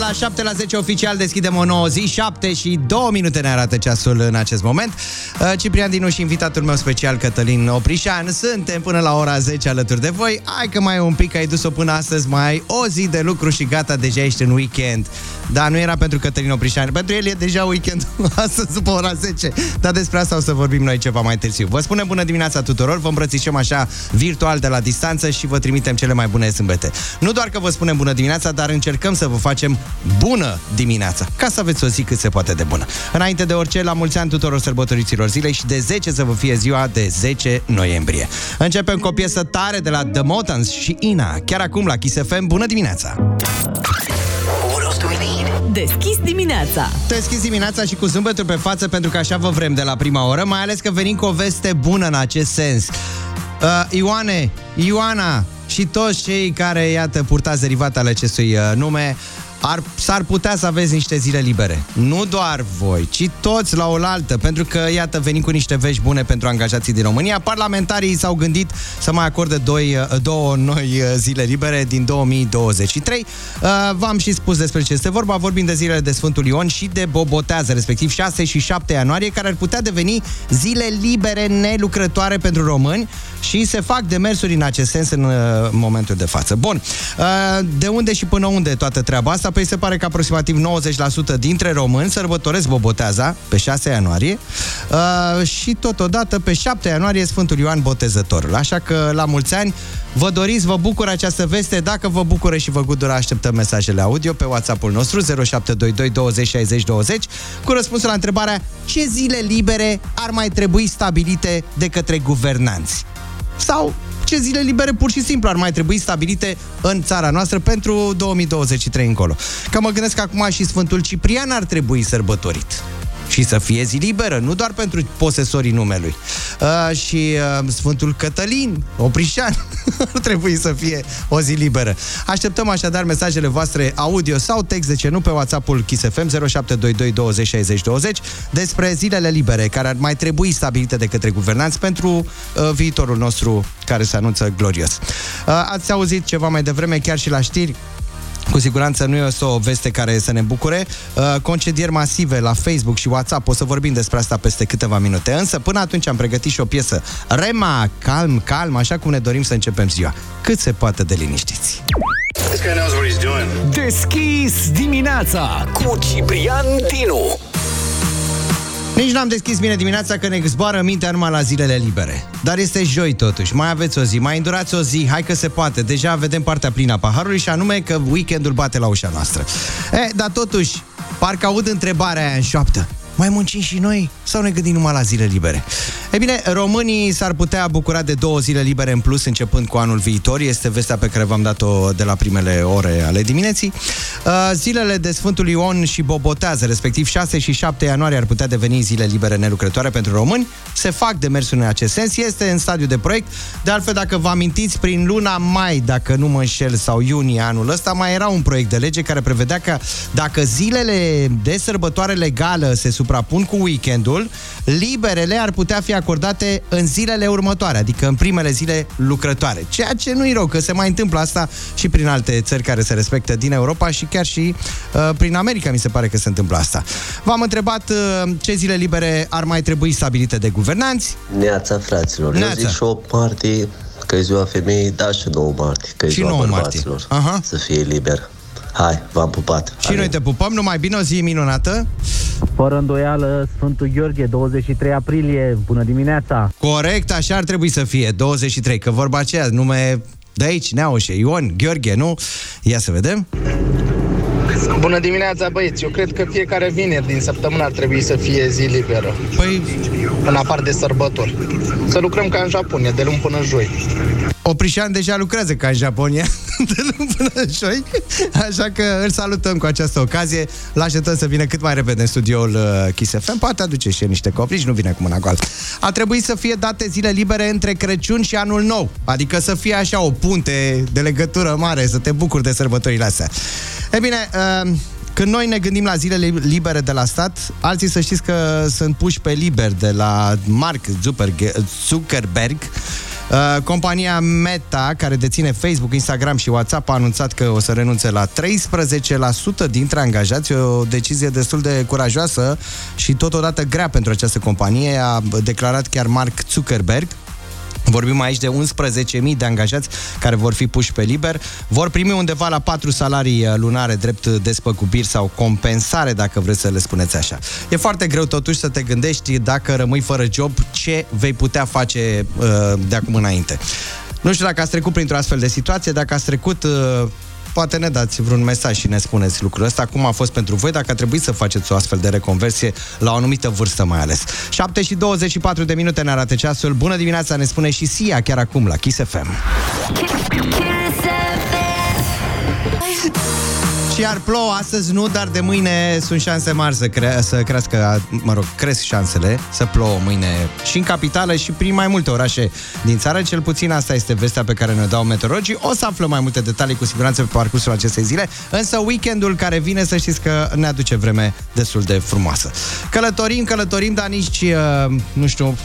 la 7 la 10 oficial deschidem o nouă zi 7 și 2 minute ne arată ceasul în acest moment. Uh, Ciprian Dinu și invitatul meu special Cătălin Oprișan. Suntem până la ora 10 alături de voi. Hai că mai e un pic, ai dus-o până astăzi Mai ai o zi de lucru și gata, deja ești în weekend. Da, nu era pentru Cătălin Oprișan Pentru el e deja weekend astăzi după ora 10 Dar despre asta o să vorbim noi ceva mai târziu. Vă spunem bună dimineața tuturor Vă îmbrățișăm așa virtual de la distanță Și vă trimitem cele mai bune sâmbete Nu doar că vă spunem bună dimineața Dar încercăm să vă facem bună dimineața! Ca să aveți o zi cât se poate de bună. Înainte de orice, la mulți ani tuturor sărbătoriților zilei Și de 10 să vă fie ziua de 10 noiembrie. Începem cu o piesă tare de la The Motans și Ina Chiar acum la Kiss FM, bună dimineața! Deschis dimineața! Deschis dimineața și cu zâmbetul pe față pentru că așa vă vrem de la prima oră, mai ales că venim cu o veste bună în acest sens. Uh, Ioane, Ioana și toți cei care, iată, purtați derivate ale acestui uh, nume, ar, s-ar putea să aveți niște zile libere. Nu doar voi, ci toți la oaltă, pentru că, iată, venim cu niște vești bune pentru angajații din România. Parlamentarii s-au gândit să mai acorde doi, uh, două noi uh, zile libere din 2023. Uh, V-am și spus despre ce este vorba. Vorbim de zilele de Sfântul Ion și de Bobotează, respectiv 6 și 7 ianuarie, care ar putea deveni zile libere nelucrătoare pentru români și se fac demersuri în acest sens în uh, momentul de față. Bun, uh, de unde și până unde toată treaba asta? Păi se pare că aproximativ 90% dintre români sărbătoresc Boboteaza pe 6 ianuarie uh, și totodată pe 7 ianuarie Sfântul Ioan Botezătorul. Așa că la mulți ani vă doriți, vă bucură această veste. Dacă vă bucură și vă gudură, așteptăm mesajele audio pe WhatsApp-ul nostru 0722 20 60 20 cu răspunsul la întrebarea ce zile libere ar mai trebui stabilite de către guvernanți sau ce zile libere pur și simplu ar mai trebui stabilite în țara noastră pentru 2023 încolo. Că mă gândesc că acum și Sfântul Ciprian ar trebui sărbătorit și să fie zi liberă, nu doar pentru posesorii numelui. Uh, și uh, Sfântul Cătălin, Oprișan, ar trebui să fie o zi liberă. Așteptăm așadar mesajele voastre audio sau text, de ce nu, pe WhatsApp-ul Kiss FM 0722 20 60 20 despre zilele libere care ar mai trebui stabilite de către guvernanți pentru uh, viitorul nostru care se anunță glorios. Uh, ați auzit ceva mai devreme, chiar și la știri, cu siguranță nu este o veste care să ne bucure. Uh, concedieri masive la Facebook și WhatsApp, o să vorbim despre asta peste câteva minute. Însă, până atunci am pregătit și o piesă. Rema, calm, calm, așa cum ne dorim să începem ziua. Cât se poate de liniștiți. This guy knows what he's doing. Deschis dimineața cu Ciprian Dinu Nici n-am deschis bine dimineața că ne zboară mintea numai la zilele libere. Dar este joi totuși, mai aveți o zi, mai îndurați o zi, hai că se poate. Deja vedem partea plină a paharului și anume că weekendul bate la ușa noastră. E, dar totuși, parcă aud întrebarea aia în șoaptă. Mai muncim și noi sau ne gândim numai la zile libere? E bine, românii s-ar putea bucura de două zile libere în plus începând cu anul viitor. Este vestea pe care v-am dat-o de la primele ore ale dimineții. Uh, Zilele de Sfântul Ion și Bobotează, respectiv 6 și 7 ianuarie, ar putea deveni zile libere nelucrătoare pentru români. Se fac demersuri în acest sens. Este în stadiu de proiect. De altfel, dacă vă amintiți, prin luna mai, dacă nu mă înșel, sau iunie anul ăsta, mai era un proiect de lege care prevedea că dacă zilele de sărbătoare legală se suprapun cu weekendul, liberele ar putea fi acordate în zilele următoare, adică în primele zile lucrătoare. Ceea ce nu-i rău, că se mai întâmplă asta și prin alte țări care se respectă din Europa și chiar și uh, prin America mi se pare că se întâmplă asta. V-am întrebat uh, ce zile libere ar mai trebui stabilite de guvernanți. Neața, fraților. Eu Neața. zic și 8 martie, că e ziua femeii, da, și 9 martie, că e Și ziua 9 martie. bărbaților. Aha. Să fie liber. Hai, v-am pupat. Și noi te pupăm, numai bine, o zi minunată. Fără îndoială, Sfântul Gheorghe, 23 aprilie, bună dimineața! Corect, așa ar trebui să fie, 23, că vorba aceea, nume de aici, Neaușe, Ion, Gheorghe, nu? Ia să vedem. Bună dimineața, băieți! Eu cred că fiecare vineri din săptămână ar trebui să fie zi liberă, Păi, în afară de sărbători. Să lucrăm ca în Japonia, de luni până joi. Oprișan deja lucrează ca în Japonia de luni până joi, așa că îl salutăm cu această ocazie. L așteptăm să vină cât mai repede în studioul uh, Kiss FM. Poate aduce și el niște coprici, nu vine cu mâna goală. A trebuit să fie date zile libere între Crăciun și Anul Nou, adică să fie așa o punte de legătură mare, să te bucuri de sărbătorile astea. E bine, uh, Când noi ne gândim la zilele libere de la stat, alții să știți că sunt puși pe liber de la Mark Zuckerberg, Uh, compania Meta, care deține Facebook, Instagram și WhatsApp, a anunțat că o să renunțe la 13% dintre angajați, o decizie destul de curajoasă și totodată grea pentru această companie, a declarat chiar Mark Zuckerberg. Vorbim aici de 11.000 de angajați care vor fi puși pe liber. Vor primi undeva la 4 salarii uh, lunare drept despăgubiri sau compensare, dacă vreți să le spuneți așa. E foarte greu totuși să te gândești dacă rămâi fără job, ce vei putea face uh, de acum înainte. Nu știu dacă ați trecut printr-o astfel de situație, dacă ați trecut uh, poate ne dați vreun mesaj și ne spuneți lucrul ăsta, cum a fost pentru voi, dacă a trebuit să faceți o astfel de reconversie la o anumită vârstă mai ales. 7 și 24 de minute ne arată ceasul. Bună dimineața, ne spune și Sia chiar acum la Kiss FM. Și ar plouă astăzi nu, dar de mâine sunt șanse mari să, cre- să crească, mă rog, cresc șansele să plouă mâine și în capitală și prin mai multe orașe din țară. Cel puțin asta este vestea pe care ne dau meteorologii. O să aflăm mai multe detalii cu siguranță pe parcursul acestei zile, însă weekendul care vine să știți că ne aduce vreme destul de frumoasă. Călătorim, călătorim, dar nici, uh, nu știu,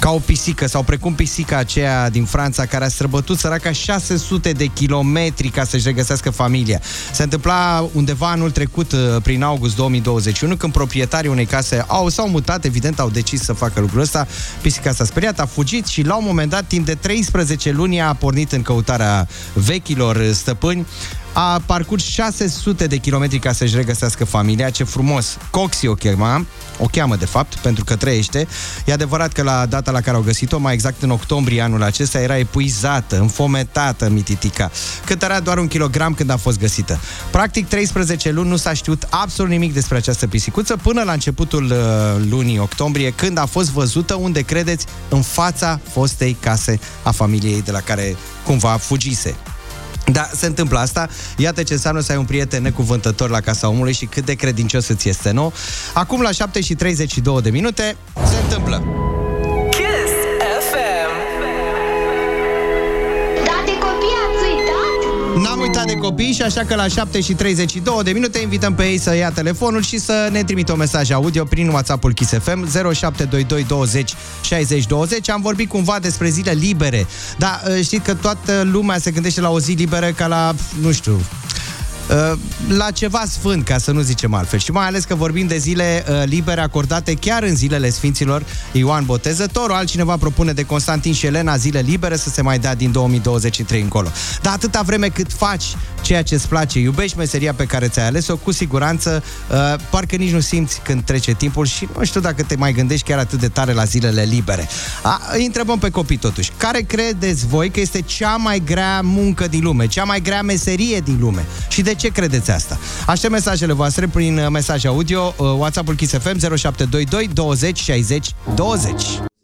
ca o pisică sau precum pisica aceea din Franța care a străbătut săraca 600 de kilometri ca să-și regăsească familia. Se întâmpla undeva anul trecut, uh, prin august 2021, când proprietarii unei case au, s-au mutat, evident au decis să facă lucrul ăsta. Pisica s-a speriat, a fugit și la un moment dat, timp de 13 luni, a pornit în căutarea vechilor stăpâni a parcurs 600 de kilometri ca să-și regăsească familia. Ce frumos! Coxi o chema, o cheamă de fapt, pentru că trăiește. E adevărat că la data la care au găsit-o, mai exact în octombrie anul acesta, era epuizată, înfometată mititica. Cât era doar un kilogram când a fost găsită. Practic 13 luni nu s-a știut absolut nimic despre această pisicuță până la începutul uh, lunii octombrie, când a fost văzută, unde credeți, în fața fostei case a familiei de la care cumva fugise. Da, se întâmplă asta. Iată ce înseamnă să ai un prieten necuvântător la casa omului și cât de credincios îți este, nu? Acum, la 7 și 32 de minute, se întâmplă. N-am uitat de copii și așa că la 7 și 32 de minute invităm pe ei să ia telefonul și să ne trimită un mesaj audio prin WhatsApp-ul Kiss FM 0722 20 60 20. Am vorbit cumva despre zile libere. Da, știți că toată lumea se gândește la o zi liberă ca la, nu știu, Uh, la ceva sfânt, ca să nu zicem altfel. Și mai ales că vorbim de zile uh, libere acordate chiar în zilele Sfinților Ioan Botezătorul. Altcineva propune de Constantin și Elena zile libere să se mai dea din 2023 încolo. Dar atâta vreme cât faci ceea ce îți place, iubești meseria pe care ți-ai ales-o, cu siguranță, uh, parcă nici nu simți când trece timpul și nu știu dacă te mai gândești chiar atât de tare la zilele libere. A, îi întrebăm pe copii totuși. Care credeți voi că este cea mai grea muncă din lume, cea mai grea meserie din lume? Și de ce credeți asta? Aștept mesajele voastre prin uh, mesaj audio, uh, WhatsApp-ul Kiss FM 0722 20 60 20.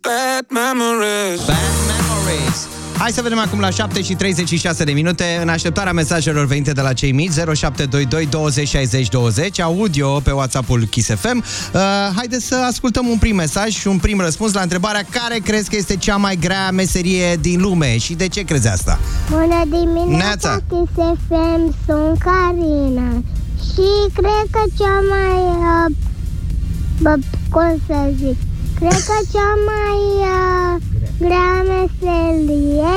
Bad memories. Bad memories. Hai să vedem acum la 7 și 36 de minute în așteptarea mesajelor venite de la cei mici 0722 20 60 20 audio pe WhatsApp-ul Kiss FM. Uh, haideți să ascultăm un prim mesaj și un prim răspuns la întrebarea care crezi că este cea mai grea meserie din lume și de ce crezi asta? Bună dimineața, Neața. Kiss FM, sunt Carina și cred că cea mai, uh, bă, cum să zic, cred că cea mai uh, grea meserie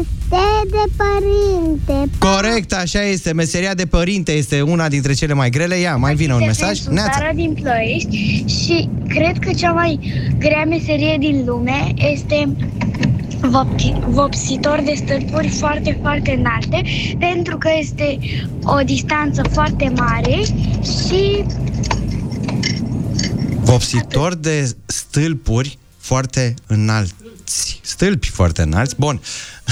este de părinte. Corect, așa este. Meseria de părinte este una dintre cele mai grele. Ia, mai vine un mesaj. Sunt Sara din Ploiești și cred că cea mai grea meserie din lume este vopti- vopsitor de stâlpuri foarte, foarte înalte pentru că este o distanță foarte mare și Vopsitor de stâlpuri foarte înalți. Stâlpi foarte înalți. Bun.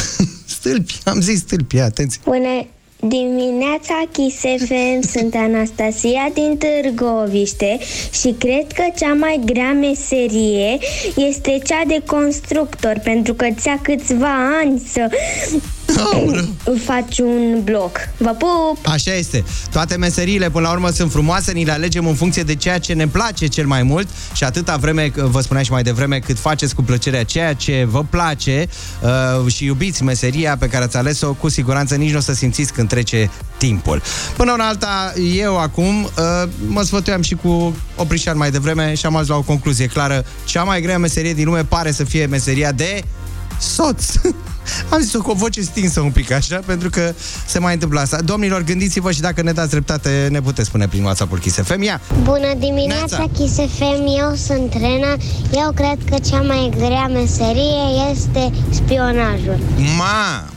stâlpi, am zis stâlpi, atenție. Bună dimineața, Kiss FM, sunt Anastasia din Târgoviște și cred că cea mai grea meserie este cea de constructor, pentru că ți-a câțiva ani să faci un bloc. Vă pup! Așa este. Toate meseriile, până la urmă, sunt frumoase, ni le alegem în funcție de ceea ce ne place cel mai mult și atâta vreme, vă spuneam și mai devreme, cât faceți cu plăcerea ceea ce vă place uh, și iubiți meseria pe care ați ales-o, cu siguranță nici nu o să simțiți când trece timpul. Până în alta, eu acum uh, mă sfătuiam și cu Oprișan mai devreme și am ajuns la o concluzie clară. Cea mai grea meserie din lume pare să fie meseria de soț. Am zis-o cu o voce stinsă un pic așa, pentru că se mai întâmplă asta. Domnilor, gândiți-vă și dacă ne dați dreptate, ne puteți spune prin WhatsApp-ul Kiss FM. Ia! Bună dimineața, Neața. Kiss FM, eu sunt Rena. Eu cred că cea mai grea meserie este spionajul. Ma!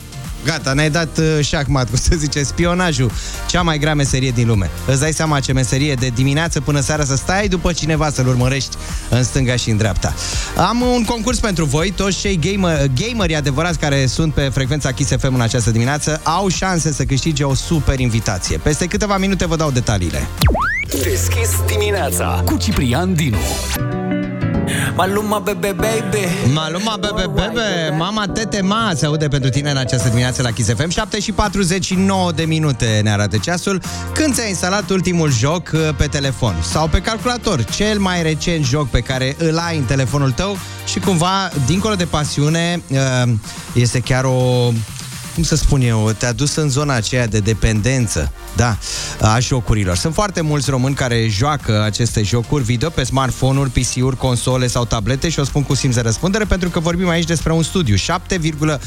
Gata, ne-ai dat uh, șahmat, cum se zice, spionajul, cea mai grea meserie din lume. Îți dai seama ce meserie de dimineață până seara să stai după cineva să-l urmărești în stânga și în dreapta. Am un concurs pentru voi, toți cei gamer, gamerii adevărați care sunt pe frecvența Kiss FM în această dimineață au șanse să câștige o super invitație. Peste câteva minute vă dau detaliile. Deschis dimineața cu Ciprian Dinu. Maluma bebe baby. Maluma bebe bebe, mama tete ma se aude pentru tine în această dimineață la Kiss FM 7 și 49 de minute ne arată ceasul. Când ți-ai instalat ultimul joc uh, pe telefon sau pe calculator Cel mai recent joc pe care îl ai în telefonul tău Și cumva, dincolo de pasiune, uh, este chiar o cum să spun eu, te-a dus în zona aceea de dependență, da, a jocurilor. Sunt foarte mulți români care joacă aceste jocuri video pe smartphone-uri, PC-uri, console sau tablete și o spun cu simț de răspundere pentru că vorbim aici despre un studiu. 7,8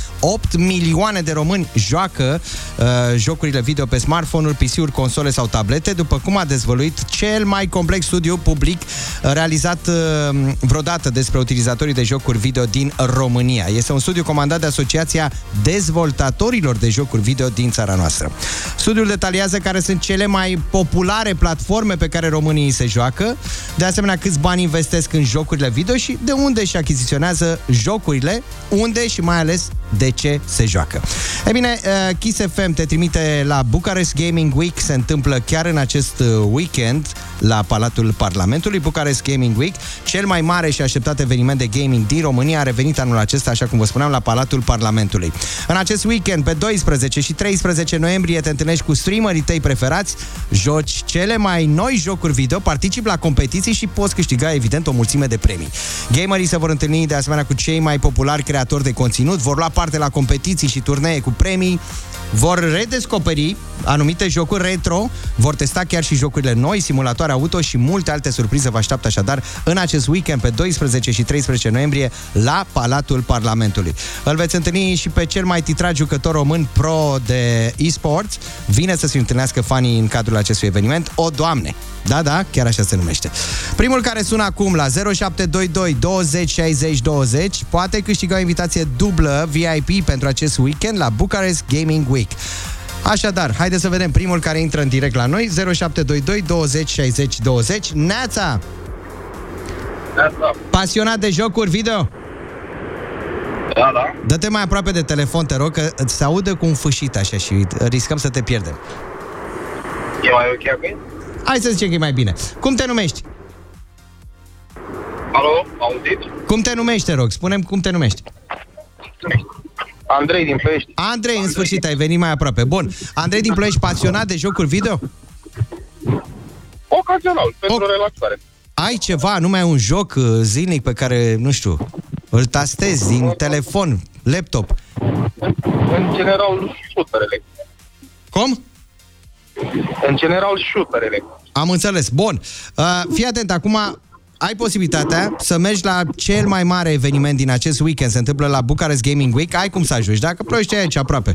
milioane de români joacă uh, jocurile video pe smartphone-uri, PC-uri, console sau tablete, după cum a dezvăluit cel mai complex studiu public uh, realizat uh, vreodată despre utilizatorii de jocuri video din România. Este un studiu comandat de Asociația Dezvoltatorilor de Jocuri Video din țara noastră. Studiul detaliază care sunt cele mai populare platforme pe care românii se joacă, de asemenea câți bani investesc în jocurile video și de unde își achiziționează jocurile, unde și mai ales de ce se joacă. E bine, uh, Kiss FM te trimite la Bucharest Gaming Week, se întâmplă chiar în acest uh, weekend la Palatul Parlamentului. Bucharest Gaming Week, cel mai mare și așteptat eveniment de gaming din România, a revenit anul acesta, așa cum vă spuneam, la Palatul Parlamentului. În acest weekend, pe 12 și 13 noiembrie, te întâlnești cu streamerii tăi preferați, joci cele mai noi jocuri video, participi la competiții și poți câștiga, evident, o mulțime de premii. Gamerii se vor întâlni de asemenea cu cei mai populari creatori de conținut, vor lua parte la competiții și turnee cu premii, vor redescoperi anumite jocuri retro, vor testa chiar și jocurile noi, simulatoare auto și multe alte surprize vă așteaptă așadar în acest weekend pe 12 și 13 noiembrie la Palatul Parlamentului. Îl veți întâlni și pe cel mai titrat jucător român pro de e-sports. Vine să se întâlnească fanii în cadrul acestui eveniment. O, Doamne! Da, da, chiar așa se numește. Primul care sună acum la 0722 20 60 20 poate câștiga o invitație dublă VIP pentru acest weekend la Bucharest Gaming Week. Așadar, haideți să vedem primul care intră în direct la noi 0722 20 60 20 Neața! Pasionat de jocuri video? Da, da. Dă-te mai aproape de telefon, te rog, că îți se aude cu un fâșit așa și riscăm să te pierdem. E mai ok acum? Hai să zicem că e mai bine. Cum te numești? Alo, auziți? Cum te numești, te rog? Spune-mi cum te numești. Andrei din Ploiești. Andrei, în sfârșit, ai venit mai aproape. Bun. Andrei din Ploiești, pasionat de jocuri video? Ocazional, pentru relaxare. Ai ceva, nu mai ai un joc uh, zilnic pe care, nu știu, îl tastezi din telefon, laptop? În general, shooterele. Cum? În general, shooterele. Am înțeles. Bun. Uh, fii atent, acum ai posibilitatea să mergi la cel mai mare eveniment din acest weekend. Se întâmplă la Bucharest Gaming Week. Ai cum să ajungi, dacă ploiești aici aproape.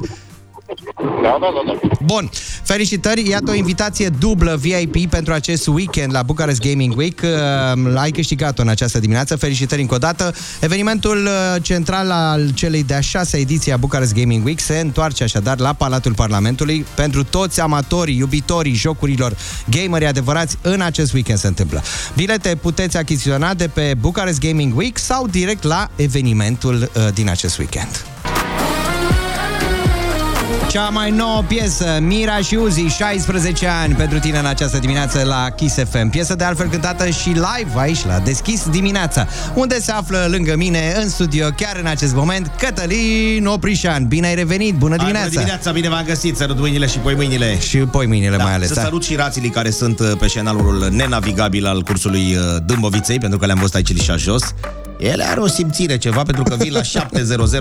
Da, da, da, da. Bun, felicitări, iată o invitație dublă VIP pentru acest weekend la Bucharest Gaming Week. Uh, Ai câștigat-o în această dimineață, felicitări încă o dată. Evenimentul uh, central al celei de-a șasea ediție a Bucharest Gaming Week se întoarce așadar la Palatul Parlamentului. Pentru toți amatorii, iubitorii jocurilor, gamerii adevărați, în acest weekend se întâmplă. Bilete puteți achiziționa de pe Bucharest Gaming Week sau direct la evenimentul uh, din acest weekend. Cea mai nouă piesă, Mira și Uzi, 16 ani pentru tine în această dimineață la Kiss FM. Piesă de altfel cântată și live aici la Deschis dimineața, unde se află lângă mine în studio chiar în acest moment Cătălin Oprișan. Bine ai revenit, bună dimineața! Bună dimineața, bine v-am găsit, sărut mâinile și poi mâinile. Și poi mâinile Da, mai ales. să da. salut și rațilii care sunt uh, pe șenalul nenavigabil al cursului uh, Dâmboviței, pentru că le-am văzut aici lișa jos. Ele are o simțire ceva, pentru că vin la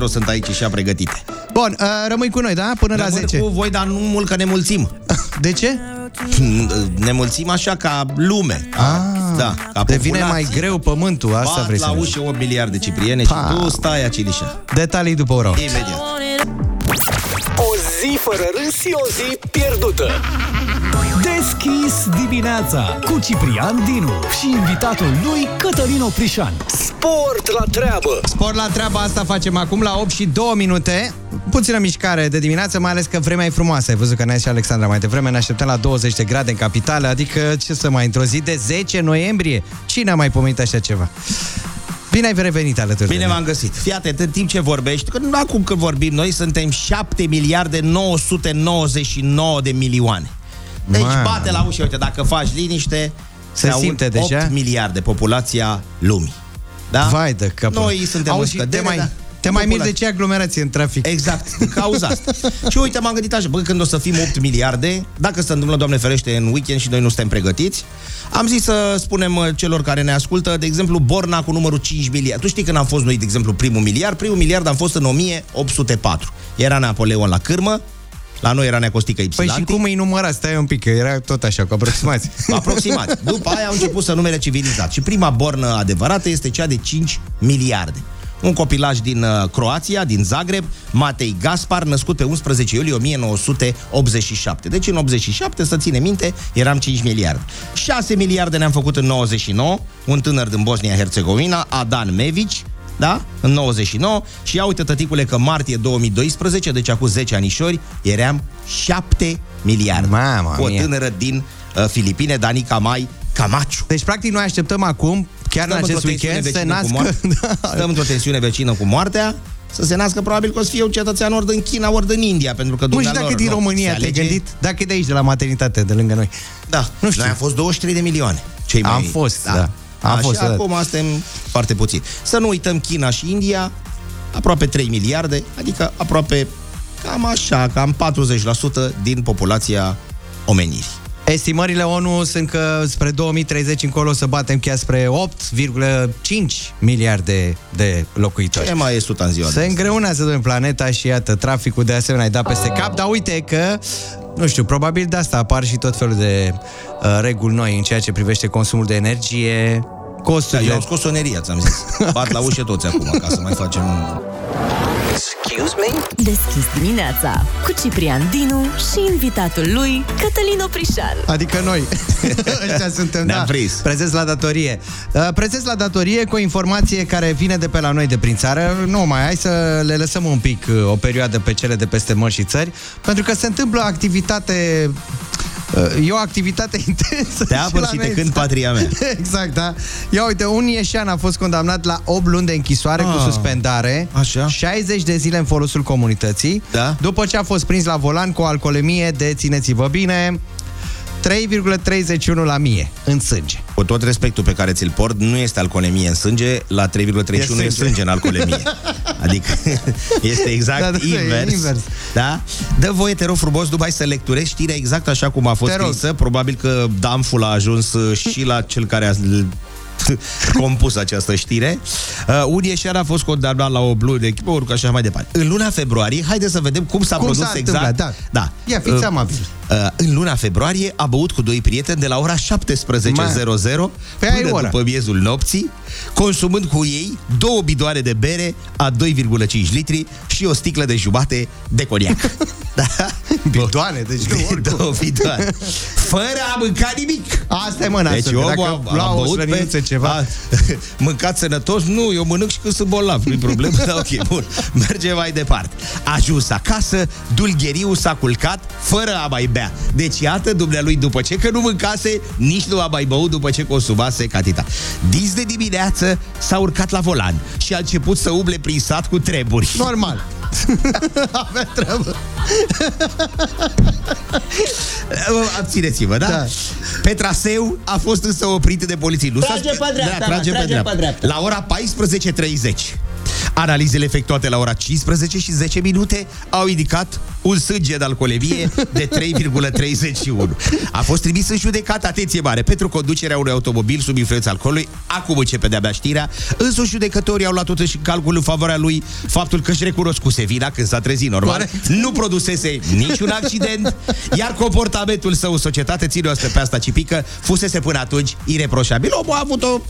7.00, sunt aici și pregătite. Bun, uh, rămâi cu noi, da? Până la Rămân 10. cu voi, dar nu mult că ne mulțim. De ce? Ne mulțim așa ca lume. Ah, da, ca devine populație. mai greu pământul, asta Bat vrei să la vezi. ușă 8 miliarde cipriene și tu stai aici lișa. Detalii după ora 8. Imediat. O zi fără râs și o zi pierdută. Deschis dimineața cu Ciprian Dinu și invitatul lui Cătălin Oprișan. Sport la treabă! Sport la treaba asta facem acum la 8 și 2 minute. Puțină mișcare de dimineață, mai ales că vremea e frumoasă. Ai văzut că ne și Alexandra mai devreme, ne așteptăm la 20 de grade în capitală, adică ce să mai într-o zi de 10 noiembrie? Cine a mai pomenit așa ceva? Bine ai revenit alături Bine de v-am găsit. Fii atent, în timp ce vorbești, că nu acum când vorbim noi, suntem 7 miliarde 999 de milioane. Deci Mamă. bate la ușă, uite, dacă faci liniște, Se aud simte 8 deja? miliarde populația lumii. Da? Vai de capul. Noi suntem Auzi, în scădere, te mai, da. te mai miri de Populație. ce aglomerație în trafic. Exact, din cauza asta. și uite, m-am gândit așa, bă, când o să fim 8 miliarde, dacă se întâmplă, Doamne ferește, în weekend și noi nu suntem pregătiți, am zis să spunem uh, celor care ne ascultă, de exemplu, Borna cu numărul 5 miliard. Tu știi când am fost noi, de exemplu, primul miliard? Primul miliard am fost în 1804. Era Napoleon la cârmă, la noi era Necostică Păi Ipsilanti. și cum îi număra? Stai un pic, că era tot așa, cu aproximații. Aproximat. După aia au început să numere civilizat. Și prima bornă adevărată este cea de 5 miliarde. Un copilaj din uh, Croația, din Zagreb, Matei Gaspar, născut pe 11 iulie 1987. Deci în 87, să ține minte, eram 5 miliarde. 6 miliarde ne-am făcut în 99, un tânăr din Bosnia-Herzegovina, Adan Mevici, da? În 99 și ia uite tăticule că martie 2012, deci acum 10 anișori, eram 7 miliarde. Mama Cu o mia. tânără din uh, Filipine, Danica Mai Camacho. Deci, practic, noi așteptăm acum, chiar Stăm în acest într-o tensiune weekend, să vecină cu nască... moarte- Stăm într-o tensiune vecină cu moartea, să se nască probabil că o să fie un cetățean ori din China, ori din India, pentru că Nu știu dumnealor, dacă din nu, România se te-ai alege- gândit, dacă e de aici, de la maternitate, de lângă noi. Da, Nu știu. Noi am fost 23 de milioane. Cei mai... Am fost, da. Am Așa, fost, da. acum suntem foarte puțini. Să nu uităm China și India, aproape 3 miliarde, adică aproape cam așa, cam 40% din populația omenirii. Estimările ONU sunt că spre 2030 încolo o să batem chiar spre 8,5 miliarde de locuitori. Ce mai e suta în ziua de Se azi? îngreunează domnule, planeta și iată, traficul de asemenea ai dat peste cap, dar uite că, nu știu, probabil de asta apar și tot felul de uh, reguli noi în ceea ce privește consumul de energie, Da, costurile. eu am scos soneria, ți-am zis. Bat la ușă toți acum, ca să mai facem... Excuse me? Deschis dimineața cu Ciprian Dinu și invitatul lui Cătălin Oprișan. Adică noi. Ăștia suntem, Ne-am da. prins. Prezenți la datorie. Uh, Prezenți la datorie cu o informație care vine de pe la noi de prin țară. Nu mai, hai să le lăsăm un pic uh, o perioadă pe cele de peste mări și țări, pentru că se întâmplă activitate uh, E o activitate intensă Te și apăr la și noi te în cânt țară. patria mea. Exact, da. Ia uite, un ieșean a fost condamnat la 8 luni de închisoare Ah, cu suspendare, așa. 60 de zile în folosul comunității, Da. după ce a fost prins la volan cu o alcoolemie de, țineți-vă bine, 3,31 la mie în sânge. Cu tot respectul pe care ți-l port, nu este alcoolemie în sânge, la 3,31 e sânge. sânge. sânge în alcoolemie. Adică este exact Da, da, e invers. invers. Da? Dă voie, te rog frumos, după să lecturezi știrea exact așa cum a fost Te rog. scrisă. Probabil că Damful a ajuns uh, și la cel care a compus această știre. Uh, un ieșean a fost condamnat la o luni de echipă, urcă așa mai departe. În luna februarie, haideți să vedem cum s-a Cum produs s-a exact. întâmplat, da. da. Ia, fiți Uh, amabil. Uh, în luna februarie a băut cu doi prieteni de la ora 17.00 Păi ai până ora. după miezul nopții, consumând cu ei două bidoane de bere a 2,5 litri și o sticlă de jumate de coniac. da? Bidoane, deci nu oricum. Două bidoane. Fără a mânca nimic. Asta e mă, Deci nasul, omul dacă a, a lua o băut slăniță pe, ceva. A, mâncat sănătos? Nu, eu mănânc și când sunt bolnav, nu-i problemă, dar ok, bun. Merge mai departe. Ajuns acasă, dulgheriu s-a culcat fără a mai bea. Deci iată, dumnealui, după ce că nu mâncase, nici nu a mai băut după ce consumase catita. Dis de dimineață s-a urcat la volan și a început să umble prin sat cu treburi. Normal. Avea treabă. Abțineți-vă, da? Da. Pe traseu a fost însă oprit de poliție. Nu s-a Trage spe- pe dreapta, Da, mă, trage, pe, trage dreapta. pe dreapta. La ora 14.30. Analizele efectuate la ora 15 și 10 minute au indicat un sânge de alcoolemie de 3,31. A fost trimis în judecată, atenție mare, pentru conducerea unui automobil sub influența alcoolului. Acum începe de-abia știrea. Însă judecătorii au luat totuși în calcul în favoarea lui faptul că își recunoscuse vina când s-a trezit normal. Corect. Nu produsese niciun accident, iar comportamentul său în societate, ține-o asta pe asta cipică, fusese până atunci ireproșabil. Omul a avut o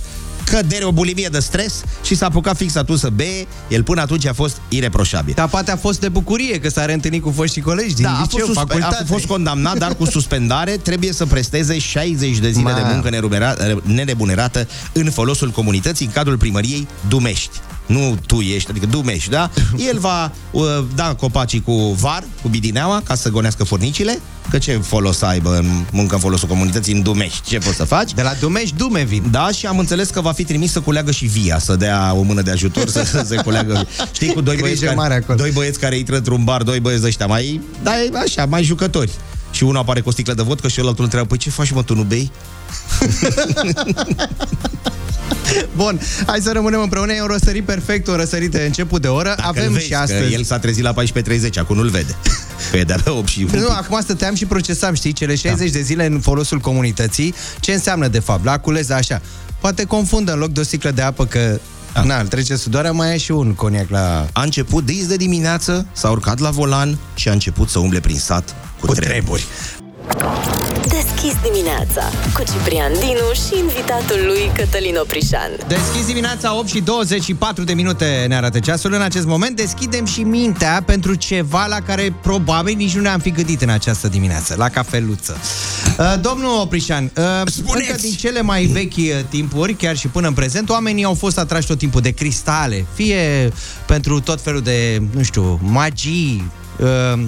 cădere, o bulimie de stres și s-a apucat fix atunci să bee. El până atunci a fost ireproșabil. Dar poate a fost de bucurie că s-a reîntâlnit cu foștii colegi din Da, a liceu, fost, suspe- facultate. a fost condamnat, dar cu suspendare trebuie să presteze 60 de zile Ma. de muncă nerumera- neremunerată în folosul comunității în cadrul primăriei Dumești. Nu tu ești, adică Dumești, da? El va uh, da copacii cu var, cu bidineaua, ca să gonească furnicile, că ce folos să aibă în muncă în folosul comunității în Dumești? Ce poți să faci? De la Dumești, Dume vin. Da, și am înțeles că va fi trimis să culeagă și via, să dea o mână de ajutor să, să se culeagă. Știi, cu doi băieți, Grijă mare care, acolo. doi băieți care intră într-un bar, doi băieți de ăștia mai, da, așa, mai jucători. Și unul apare cu o sticlă de vodcă și ălalt îl întreabă, păi ce faci mă, tu nu bei? Bun, hai să rămânem împreună. E un răsărit perfect, un răsărit de început de oră. Dacă îl Avem vezi, și astăzi... Că el s-a trezit la 14.30, acum nu-l vede. Pe de-abia 8 și... Nu, acum stăteam și procesam, știi, cele 60 da. de zile în folosul comunității, ce înseamnă de fapt, la cules așa. Poate confundă în loc de o sticlă de apă că da. Na, îl trece sudoarea, mai e și un coniac la... A început dis de dimineață, s-a urcat la volan și a început să umble prin sat cu, cu treburi. Deschis dimineața cu Ciprian Dinu și invitatul lui Cătălin Oprișan. Deschis dimineața 8 și 24 de minute ne arată ceasul. În acest moment deschidem și mintea pentru ceva la care probabil nici nu ne-am fi gândit în această dimineață, la cafeluță. Uh, domnul Oprișan, uh, încă din cele mai vechi uh, timpuri, chiar și până în prezent, oamenii au fost atrași tot timpul de cristale, fie pentru tot felul de, nu știu, magii, uh,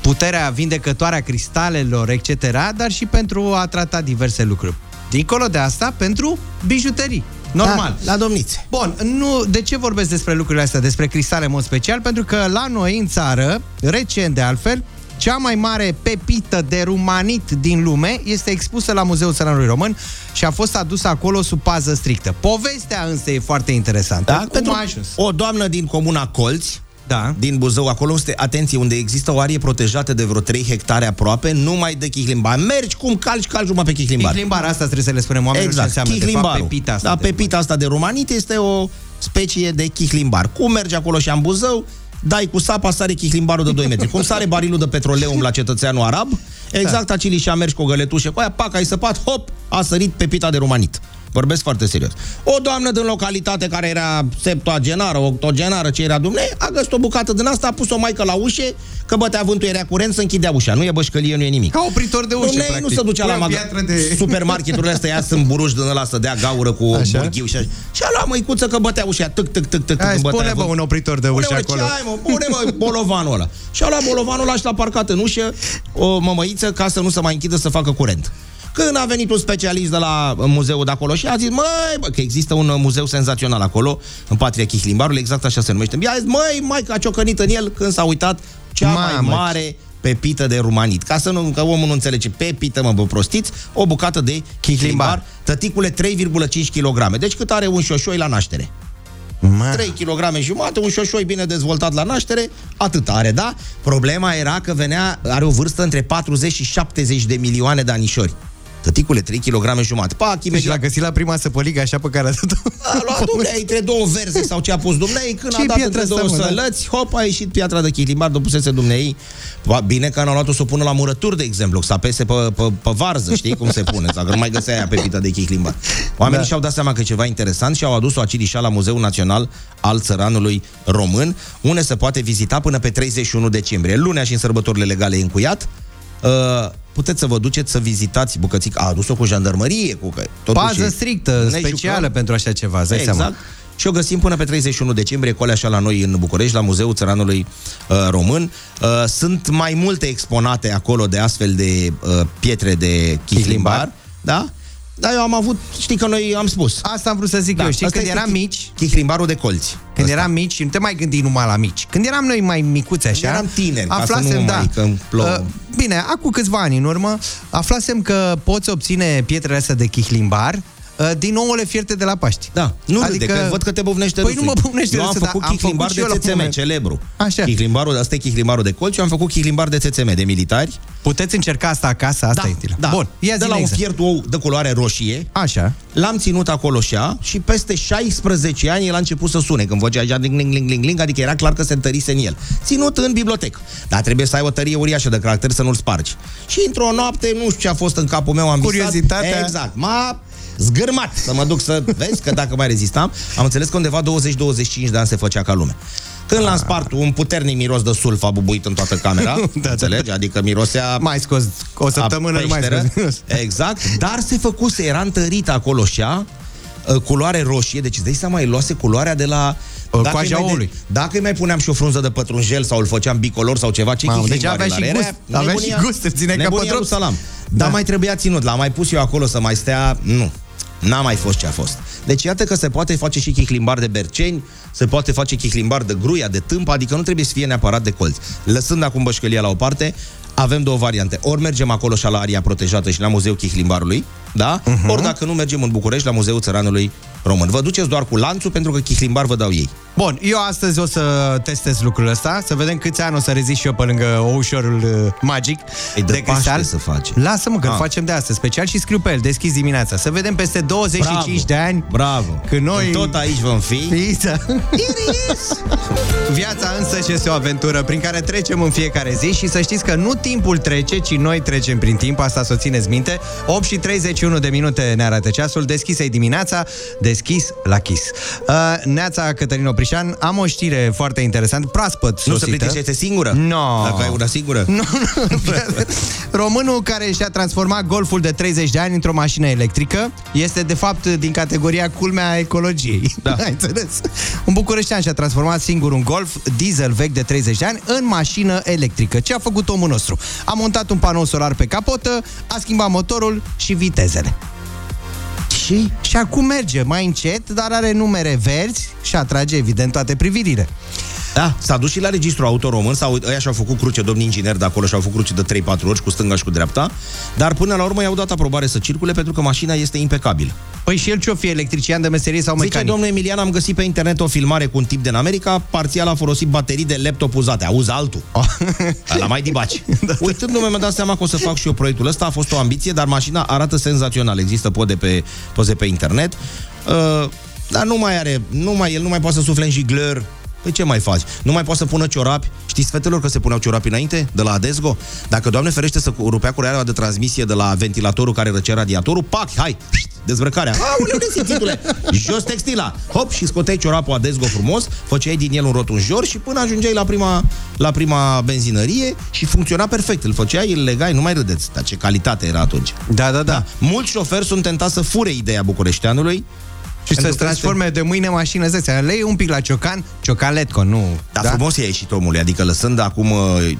puterea vindecătoare a cristalelor, etc., dar și pentru a trata diverse lucruri. Dincolo de asta, pentru bijuterii. Normal. Da, la domnițe. Bun, nu, de ce vorbesc despre lucrurile astea, despre cristale în mod special? Pentru că la noi, în țară, recent de altfel, cea mai mare pepită de rumanit din lume este expusă la Muzeul Țăranului Român și a fost adusă acolo sub pază strictă. Povestea însă e foarte interesantă. Da? Cum Pentru a ajuns? o doamnă din comuna Colți, da. din Buzău, acolo este, atenție, unde există o arie protejată de vreo 3 hectare aproape, numai de chihlimbar. Mergi cum calci, calci numai pe chihlimbar. Chihlimbar, asta trebuie să le spunem oamenilor exact, ce înseamnă, de fapt, chihlimbarul. pepita asta. Da, de pepita asta de rumanit este o specie de chihlimbar. Cum mergi acolo și în Buzău, dai cu sapa, sare chihlimbarul de 2 metri. Cum sare barilul de petroleum la cetățeanul arab, exact da. acili și mergi cu o găletușă cu aia, pac, ai săpat, hop, a sărit pepita de rumanit. Vorbesc foarte serios. O doamnă din localitate care era septuagenară, octogenară, ce era dumnei, a găsit o bucată din asta, a pus o maică la ușe, că bătea vântul, era curent, să închidea ușa. Nu e bășcălie, nu e nimic. Ca opritor de ușă, Dumnei practic. nu se ducea Pui la o mag- piatră de- supermarketurile astea, ia sunt buruși din ăla să dea gaură cu Așa? burghiu și așa. Și a luat măicuță că bătea ușa, tâc, tâc, tâc, tâc, Hai, când bătea spune, bă, vântul. un opritor de ușă Pune, mă, acolo. Ce ai, mă? Pune, mă, bolovanul ăla. Și a luat bolovanul ăla și l-a parcat în ușă o mămăiță ca să nu se mai închidă să facă curent. Când a venit un specialist de la muzeul de acolo și a zis, măi, bă, că există un muzeu senzațional acolo, în patria Chihlimbarului, exact așa se numește. I-a zis, măi, mai că a ciocănit în el când s-a uitat cea Mamă, mai mare pepită de rumanit. Ca să nu, că omul nu înțelege, pepită, mă, bă, prostiți, o bucată de chihlimbar, tăticule 3,5 kg. Deci cât are un șoșoi la naștere? 3 kg jumate, un șoșoi bine dezvoltat la naștere, atât are, da? Problema era că venea, are o vârstă între 40 și 70 de milioane de anișori. Tăticule, 3 kg jumate. Pac, Deci imediat. l-a găsit la prima săpăligă așa pe care a dat A luat dumnei între două verze sau ce a pus dumnei, când Ce a dat piatră între două asta, mă, da? sălăți, hop, a ieșit piatra de chihlimbar, după pusese dumnei. Va, Bine că n-a luat-o să o pună la murături, de exemplu, să apese pe, pe, pe varză, știi cum se pune, sau că nu mai găsea aia pe pita de chihlimbar. Oamenii Da. și-au dat seama că e ceva interesant și au adus-o acilișa la Muzeul Național al Țăranului Român, unde se poate vizita până pe 31 decembrie. Lunea și în sărbătorile legale e încuiat. Uh, puteți să vă duceți să vizitați bucățica. A adus-o cu jandarmărie, cu că totuși Pază e- strictă, ne specială jucăm. pentru așa ceva, îți dai exact. seama. Și o găsim până pe 31 decembrie, cole așa la noi în București, la Muzeul Țăranului uh, Român. Uh, sunt mai multe exponate acolo de astfel de uh, pietre de chihlimbar, da? Dar eu am avut, știi că noi am spus. Asta am vrut să zic Da, eu, știi, asta când este eram chi- mici, Chihlimbarul de colți. când eram mici și nu te mai gândi numai la mici. Când eram noi mai micuți așa, eram tineri, ca să aflasem, nu da, mai- că îmi plouă. uh, bine, acum câțiva ani în urmă, aflasem că poți obține pietrele astea de chihlimbar uh, din ouăle fierte de la Paști. Da, nu adică... râde, că văd că te buvnește Păi nu mă buvnește Eu am râsul, făcut dar am chihlimbar făcut și eu de la un țețeme, moment. celebru. Așa. Chihlimbarul, asta e chihlimbarul de colți, eu am făcut chihlimbar de țețeme, de militari. Puteți încerca asta acasă, asta da, e tila. Da. Bun, ia de zi la un fiert ou de culoare roșie. Așa. L-am ținut acolo și a, și peste 16 ani el a început să sune, când făcea așa ding, ding, ding, ding, ding, adică era clar că se întărise în el. Ținut în bibliotecă. Dar trebuie să ai o tărie uriașă de caracter să nu-l spargi. Și într-o noapte, nu știu ce a fost în capul meu, am Curiozitatea. visat. Exact. M-a zgârmat să mă duc să vezi că dacă mai rezistam, am înțeles că undeva 20-25 de ani se făcea ca lume. Când l-am spart, un puternic miros de sulf a bubuit în toată camera, da, înțelegi? Adică mirosea... Mai scos o săptămână, a nu mai peșteră. scos miros. Exact, dar se făcuse, era întărit acolo și a, uh, culoare roșie, deci îți dai seama, îi luase culoarea de la... Uh, dacă coaja îi mai de- oului. Dacă îi mai puneam și o frunză de pătrunjel sau îl făceam bicolor sau ceva, ce Mamă, deci chihlimbar avea el și are? gust, Era avea nebunia- și gust, îți ține ca nebunia pătruț. lui Salam. Da. Dar mai trebuia ținut, l-am mai pus eu acolo să mai stea, nu. N-a mai fost ce a fost. Deci iată că se poate face și chihlimbar de berceni, se poate face chihlimbar de gruia, de tâmpa, adică nu trebuie să fie neapărat de colți. Lăsând acum bășcălia la o parte, avem două variante. Ori mergem acolo și la aria protejată și la Muzeul Chihlimbarului, da? Mhm. Uh-huh. Ori dacă nu mergem în București, la Muzeul Țăranului Român. Vă duceți doar cu lanțul pentru că chihlimbar vă dau ei. Bun, eu astăzi o să testez lucrul ăsta, să vedem câți ani o să rezist și eu pe lângă oușorul uh, magic Ei, de, de cristal. Paște să faci. Lasă-mă că Ah. ah. facem de astăzi special și scriu pe el, deschis dimineața. Să vedem peste 25 Bravo. de ani Bravo. Când noi- Tot aici vom fi. Pizza. Viața însă este o aventură prin care trecem în fiecare zi și să știți că nu timpul trece, ci noi trecem prin timp, asta să o țineți minte. 8 și 31 de minute ne arată ceasul, deschisă dimineața, deschis la Kiss. Uh, Neața Cătălin Oprișan, am o știre foarte interesantă, proaspăt Nu se sosită. plictisește singură? No. Dacă ai una singură? Nu, nu. Românul care și-a transformat golful de 30 de ani într-o mașină electrică este de fapt din categoria culmea ecologiei. Da. Ai înțeles? Un bucureștean și-a transformat singur un golf diesel vechi de 30 de ani în mașină electrică. Ce a făcut omul nostru? A montat un panou solar pe capotă, a schimbat motorul și vitezele. Și? Și acum merge mai încet, dar are numere verzi și atrage evident toate privirile. Da, s-a dus și la registru auto român, sau ăia și-au făcut cruce, domnii ingineri de acolo și-au făcut cruce de 3-4 ori, cu stânga și cu dreapta, dar până la urmă i-au dat aprobare să circule pentru că mașina este impecabilă. Păi și el ce-o fi, electrician de meserie sau Zice mecanic? domnul Emilian, am găsit pe internet o filmare cu un tip din America, parțial a folosit baterii de laptop uzate, auzi altul. Oh. La mai dibaci. Uitându-mă, mi-am dat seama că o să fac și eu proiectul ăsta, a fost o ambiție, dar mașina arată senzațional. Există poze pe, poze pe internet. Uh, dar nu mai are, nu mai, el nu mai poate să sufle în jigler. Păi ce mai faci? Nu mai poate să pună ciorapi? Știți, fetelor, că se puneau ciorapi înainte? De la Adesgo? Dacă, Doamne ferește, să rupea cureaua de transmisie de la ventilatorul care răcea radiatorul, pac, hai, dezbrăcarea. Aoleu, nesimțitule! Jos textila! Hop, și scoteai ciorapul Adesgo frumos, făceai din el un rotunjor și până ajungeai la prima, la prima benzinărie și funcționa perfect. Îl făceai, îl legai, nu mai râdeți. Dar ce calitate era atunci. Da, da, da. Mulți șoferi sunt tentați să fure ideea bucureșteanului Și să-ți Pentru că transforme de mâine mașină, îți dai seama, lei un pic la ciocan, ciocan letco, nu. Dar da? frumos i-a ieșit omului, adică lăsând acum uh,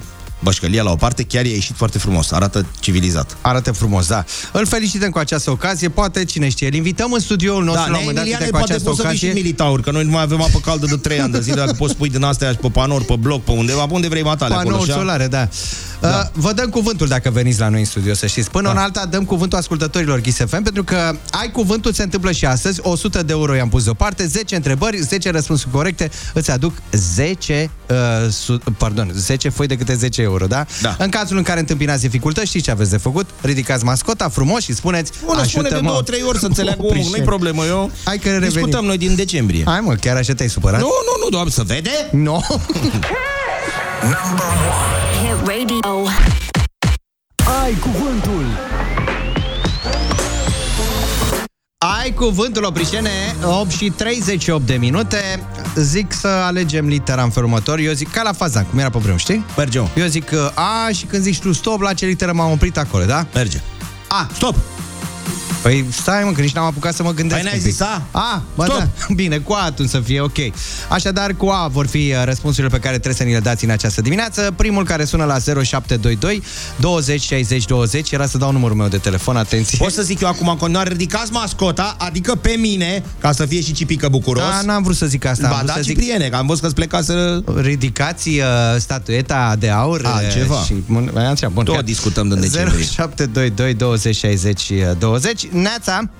bășcălia la o parte, chiar i-a ieșit foarte frumos, arată civilizat. Arată frumos, da. Îl felicităm cu această ocazie, poate, cine știe, îl invităm în studioul nostru Da, la un moment dat, Emiliane, uite, cu poate această poți să vii și ocazie. militauri, că noi nu mai avem apă caldă de 3 ani de zile, dacă poți pui din astea și pe panouri, pe bloc, pe undeva, pe unde vrei matale acolo. Panouri și a- solare, da. Da. Uh, vă dăm cuvântul dacă veniți la noi în studio, să știți. Până da. în alta, dăm cuvântul ascultătorilor Kiss FM, pentru că ai cuvântul, se întâmplă și astăzi. 100 de euro i-am pus deoparte, 10 întrebări, 10 răspunsuri corecte, îți aduc 10, uh, su- pardon, 10 foi de câte 10 euro, da? Da. În cazul în care întâmpinați dificultăți, știți ce aveți de făcut? Ridicați mascota frumos și spuneți, Bună, spune de ajută-mă. două, trei ori să înțeleagă omul, nu-i problemă, eu Hai că revenim. discutăm noi din decembrie. Hai mă, chiar așa te-ai supărat? Nu, nu, nu, doamne, să vede? Nu. Hit radio. Ai cuvântul! Ai cuvântul, Oprișene, 8 și 38 de minute. Zic să alegem litera în felul următor. Eu zic ca la fazan, cum era pe vreme, știi? Merge, Eu zic uh, A și când zici tu stop, la ce literă m-am oprit acolo, da? merge. A. Stop! Păi stai mă, că nici n-am apucat să mă gândesc Păi n-ai un pic. zis A? A, bă, Stop. da. Bine, cu A atunci să fie ok. Așadar, cu A vor fi uh, răspunsurile pe care trebuie să ni le dați în această dimineață. Primul care sună la 0722 20 60 20 era să dau numărul meu de telefon, atenție. Pot să zic eu acum în continuare, ridicați mascota, adică pe mine, ca să fie și Cipică bucuros. Da, n-am vrut să zic asta. am Ba vrut da, să zic, Cipriene, că am văzut că-ți pleca să... ridicați uh, statueta de aur. uh, Altceva. Și, bun, așa, bun, Tot gata. discutăm de decembrie. 0722 20 60 20. Neața,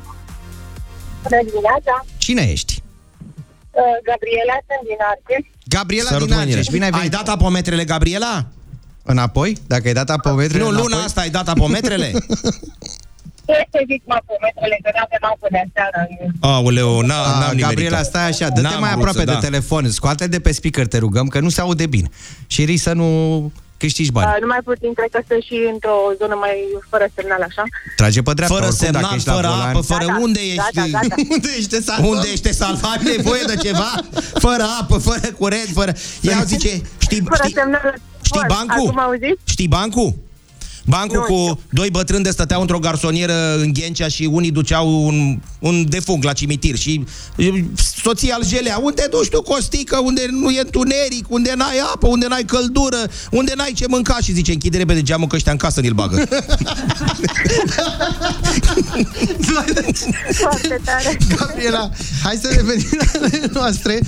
Bună dimineața! cine ești? Uh, Gabriela, sunt din Argeș. Gabriela Sărut din mâinile. Argeș, bine ai Ai venit. dat apometrele, Gabriela? Înapoi? Dacă ai dat apometrele Nu, înapoi? luna asta ai dat apometrele? Ce să zic mapometrele, că n-avem apă de seară. Aoleu, n-am, A, n-am Gabriela, stai așa, dă-te N-am mai vrut aproape să, de da. telefon, scoate de pe speaker, te rugăm, că nu se aude bine. Și risc să nu câștigi bani. Uh, numai puțin, cred că sunt și într-o zonă mai fără semnal, așa. Trage pe dreapta, Fără oricum, semnal, dacă ești la fără volan. apă, fără Gata, unde ești? gata, gata. Unde ești de salvă? Unde ești salvat? Ai nevoie de ceva? Fără apă, fără curent, fără... Ea zice, știi, Fără știi, semnal. știi Bun, bancul? Acum auziți? Știi bancul? Bancul Nu cu știu. doi bătrâni de stăteau într-o garsonieră în Ghencea și unii duceau un, un defunct la cimitir și și soția îl jelea. Unde duci tu, Costică? Unde nu e întuneric? Unde n-ai apă? Unde n-ai căldură? Unde n-ai ce mânca? Și zice, închide repede geamul că ăștia în casă ni-l bagă. Foarte tare. Gabriela, hai să revenim la ale noastre.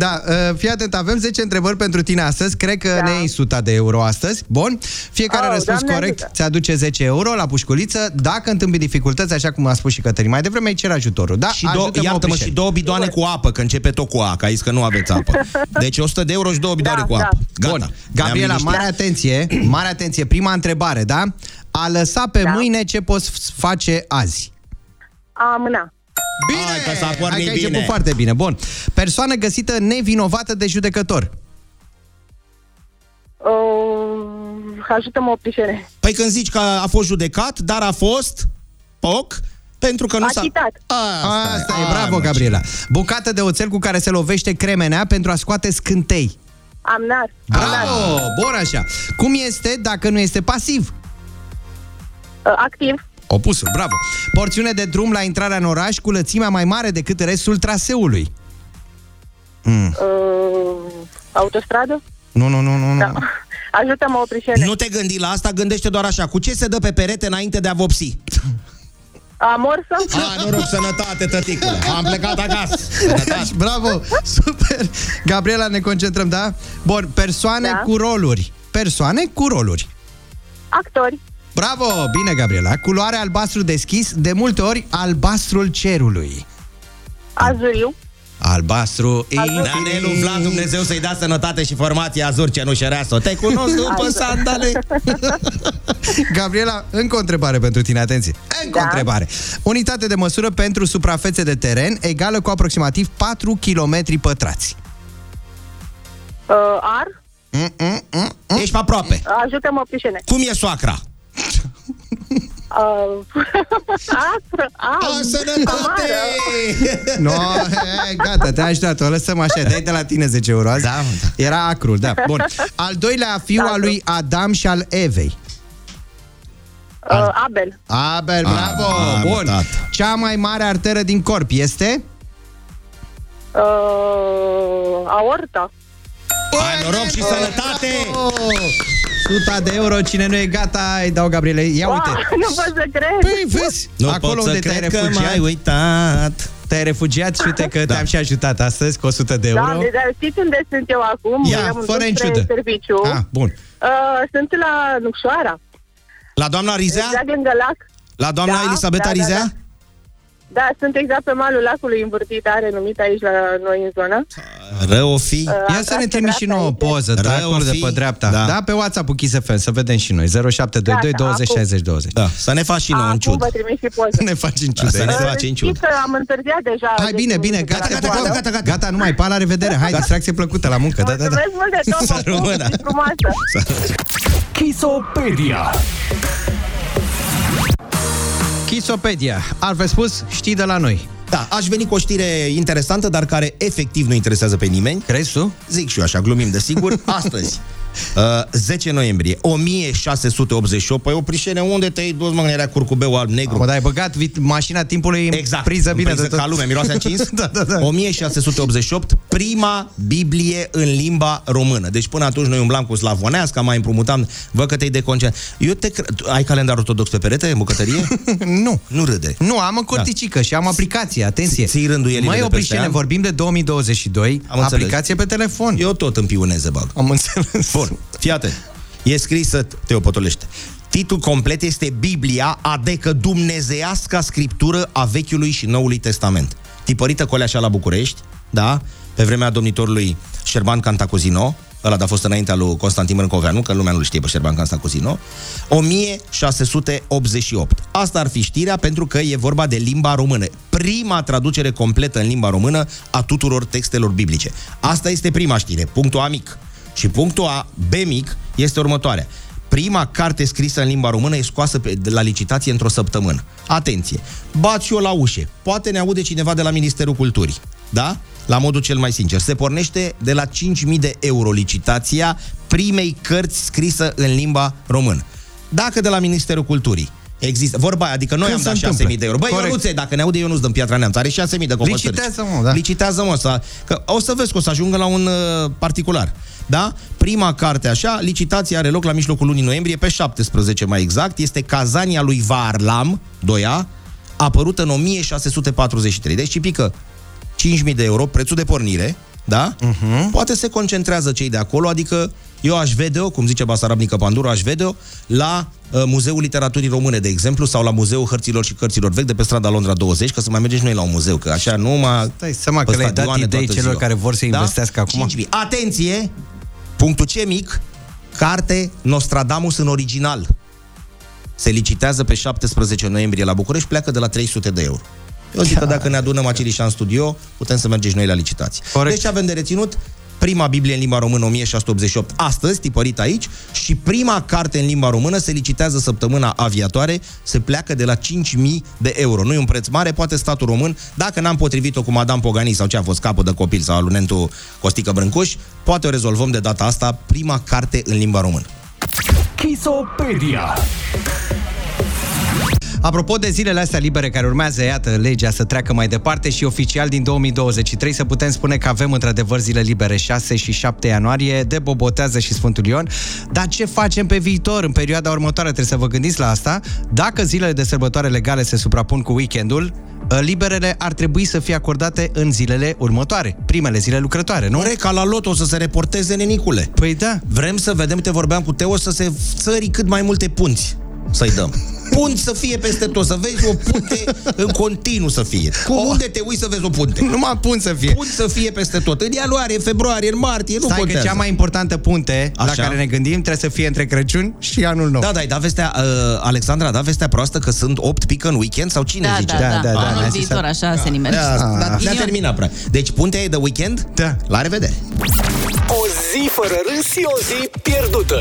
Da, uh, fii atent, avem 10 întrebări pentru tine astăzi. Cred că Da. ne iei 100 de euro astăzi. Bun? Fiecare Oh, răspuns Doamne corect ajută. ți aduce 10 euro la pușculiță. Dacă întâmpi dificultăți, așa cum a spus și Cătălin mai devreme, îi cer ajutorul. Da, și două, ajută-mă, iartă-mă, Oprișel. și două bidoane cu apă, că începe tot cu A, că ai zis că nu aveți apă. Deci 100 de euro și două bidoane Da, cu da. apă. Gata. Bun. Ne-am Gabriela, liniștit. mare atenție, mare atenție. Prima întrebare, da? A lăsa pe Da. mâine ce poți face azi. A mâna. Bine! Hai că s-a pornit Hai că ai bine. început foarte bine. Bun. Persoană găsită nevinovată de judecător. Uh, ajută-mă o plișere. Păi când zici că a fost judecat, dar a fost POC, pentru că nu s-a... Achitat. Asta, Asta e, Hai, bravo, mă, Gabriela. Bucată de oțel cu care se lovește cremenea pentru a scoate scântei. Amnar. Bravo! Bun așa. Cum este dacă nu este pasiv? Uh, activ. Opusul, bravo. Porțiune de drum la intrarea în oraș cu lățimea mai mare decât restul traseului. Mm. Uh, autostradă. Nu, nu, nu, nu, nu. Da. Ajută-mă o plișere. Nu te gândi la asta, gândește doar așa. Cu ce se dă pe perete înainte de a vopsi? Amorsă. A, noroc, sănătate, tăticule. Am plecat acasă. Sănătate. Bravo, super. Gabriela, ne concentrăm, da? Bun, persoane Da. cu roluri. Persoane cu roluri. Actori. Bravo, bine, Gabriela. Culoare albastru deschis, de multe ori albastrul cerului. Azuriu. Albastru Danelu Vlad, Dumnezeu să-i dea sănătate și formație azur cenușăreasă. Te cunosc după sandale. Gabriela, încă o întrebare pentru tine, atenție. Încă o Da. întrebare. Unitate de măsură pentru suprafețe de teren egală cu aproximativ 4 km pătrați. Uh, ar. Mm, mm, mm. Ești pe aproape. Ajută-mă o plișere. Cum e soacra? Uh, astră. Am. sănătate! No, e, gata, te-am ajutat, o lăsăm așa, dai de la tine 10 euro azi. Da, mă, da. Era acrul, da. Bun. Al doilea fiu al lui Adam și al Evei. Uh, Abel. Abel, bravo! Ah, Bun. mă, tată. Cea mai mare arteră din corp este? Uh, aorta. Ai noroc și sănătate! Oh! 100 de euro, cine nu e gata, îi dau Gabriele. Ia Wow, uite. nu pot să cred. Păi, vezi, Nu acolo pot unde să te-ai cred că refugiat, m-ai uitat. te-ai refugiat și uite că Da. te-am și ajutat astăzi cu 100 de euro. Doamne, dar știți unde sunt eu acum? Ia, Eu am fără dus spre inciudă. serviciu. Ah, bun. Uh, sunt la Nucșoara. La doamna Rizea? Exact lângă lac. La doamna Da, Elisabeta da, da, Rizea? da. Da, sunt exact pe malul lacului învârtit, are numit aici la noi în zonă. Rău o fi. Uh, Ia să ne trimiți și nouă o poză, da, Rău acolo de fi. pe dreapta. Da. Da. pe WhatsApp-ul Kiss FM, să vedem și noi. 0722 Gata, 20 acum. 60 20. Da, să ne faci și nouă în Acum ciudă. vă trimit și poză. Ne faci în Da, ciudă. să ne exact. faci în ciudă. Știți că am întârziat deja. Hai, bine, deci bine, nu- gata, la gata, școală. gata, gata, gata, nu mai, pa, la revedere. Hai, distracție plăcută la muncă. Da, da, da. Mulțumesc mult de tot, Să vă pup rămână. și frumoasă. Kisopedia. Chisopedia. Altfel spus, știi de la noi. Da, aș veni cu o știre interesantă, dar care efectiv nu interesează pe nimeni. Crezi tu? Zic și eu așa, glumim de sigur. Astăzi, Uh, 10 noiembrie, 1688. Păi, Oprișene, unde te-ai dus, mă, era curcubeu alb-negru? Mă, dar ai băgat vit- mașina timpului în Exact. priză în bine priză de tot. ca lumea, miroase a cins. da, da, da. 1688, prima Biblie în limba română. Deci până atunci noi umblam cu slavonească, mai împrumutam, vă că te-ai deconcentrat. Eu te cre... Tu ai calendar ortodox pe perete în bucătărie? nu. Nu râde. Nu, am în corticică și am aplicație, atenție. Ții rânduielile Mai de peste oprișene, an? vorbim de 2022, Am înțeles. aplicație pe telefon. Eu tot în pioneze bag. Am înțeles. Bun, fii atent. E scrisă, te o potolește. Titlul complet este Biblia, adică Dumnezeiasca scriptură a Vechiului și Noului Testament. Tipărită cu așa la București, da? Pe vremea domnitorului Șerban Cantacuzino, ăla a fost înaintea lui Constantin Brâncoveanu, că lumea nu-l știe pe Șerban Cantacuzino, 1688. Asta ar fi știrea pentru că e vorba de limba română. Prima traducere completă în limba română a tuturor textelor biblice. Asta este prima știre, punctul A mic. Și punctul A, B mic, este următoarea. Prima carte scrisă în limba română e scoasă pe, de la licitație într-o săptămână. Atenție! Bați eu la ușe. Poate ne aude cineva de la Ministerul Culturii. Da? La modul cel mai sincer. Se pornește de la 5.000 de euro licitația primei cărți scrisă în limba română. Dacă de la Ministerul Culturii Există. Vorba aia, adică noi Când am se dat 6.000 întâmplă? de euro. Băi, Corect. Ionuțe, dacă ne aude Ionuț din Piatra Neamț, are 6.000 de compăsări. Licitează-mă, da. Licitează-mă, să, că o să vezi că o să ajungă la un uh, particular. Da? Prima carte așa, licitația are loc la mijlocul lunii noiembrie, pe 17 mai exact, este Cazania lui Varlam, 2A, apărută în 1643. Deci, cipică 5.000 de euro, prețul de pornire, da? Uh-huh. Poate se concentrează cei de acolo, adică eu aș vede-o, cum zice Basarab Panduru, aș vede-o la uh, Muzeul Literaturii Române, de exemplu, sau la Muzeul Hărților și Cărților Vechi de pe strada Londra 20, că să mai mergem și noi la un muzeu, că așa nu mă... Stai seama că le-ai dat idei celor care vor să investească acum. 5.000. Atenție! Punctul C mic, carte Nostradamus în original. Se licitează pe 17 noiembrie la București, pleacă de la 300 de euro. Eu zic că dacă ne adunăm aceliși în studio, putem să mergem și noi la licitații. Corect. Deci avem de reținut prima Biblie în limba română 1688 astăzi, tipărit aici, și prima carte în limba română se licitează săptămâna aviatoare, se pleacă de la 5.000 de euro. Nu e un preț mare, poate statul român, dacă n-am potrivit-o cu Madame Pogani sau ce a fost capul de copil sau alunentul Costică Brâncuș, poate o rezolvăm de data asta, prima carte în limba română. Chisopedia. Apropo de zilele astea libere care urmează, iată, legea să treacă mai departe și oficial din 2023 să putem spune că avem într-adevăr zile libere 6 și 7 ianuarie de Bobotează și Sfântul Ion. Dar ce facem pe viitor? În perioada următoare trebuie să vă gândiți la asta. Dacă zilele de sărbătoare legale se suprapun cu weekendul, liberele ar trebui să fie acordate în zilele următoare, primele zile lucrătoare, nu? Corect, ca la loto să se reporteze nenicule. Păi da. Vrem să vedem, te vorbeam cu Teo, să se țări cât mai multe punți să-i dăm. Punți să fie peste tot, să vezi o punte în continuu să fie. Cu unde te uiți să vezi o punte? Numai punți să fie. Punți să fie peste tot. În ianuarie, în februarie, în martie, nu Stai contează. că cea mai importantă punte Așa. la care ne gândim trebuie să fie între Crăciun și anul nou. Da, da, da vestea, uh, Alexandra, da vestea proastă că sunt 8 pică în weekend sau cine Da, zice? da, da, da, da, Anul ne-a zis viitor așa se nimește. Da, da, ne-a Ghinion. terminat, prea. Deci puntea e de weekend? Da. La revedere! O zi fără râs și o zi pierdută.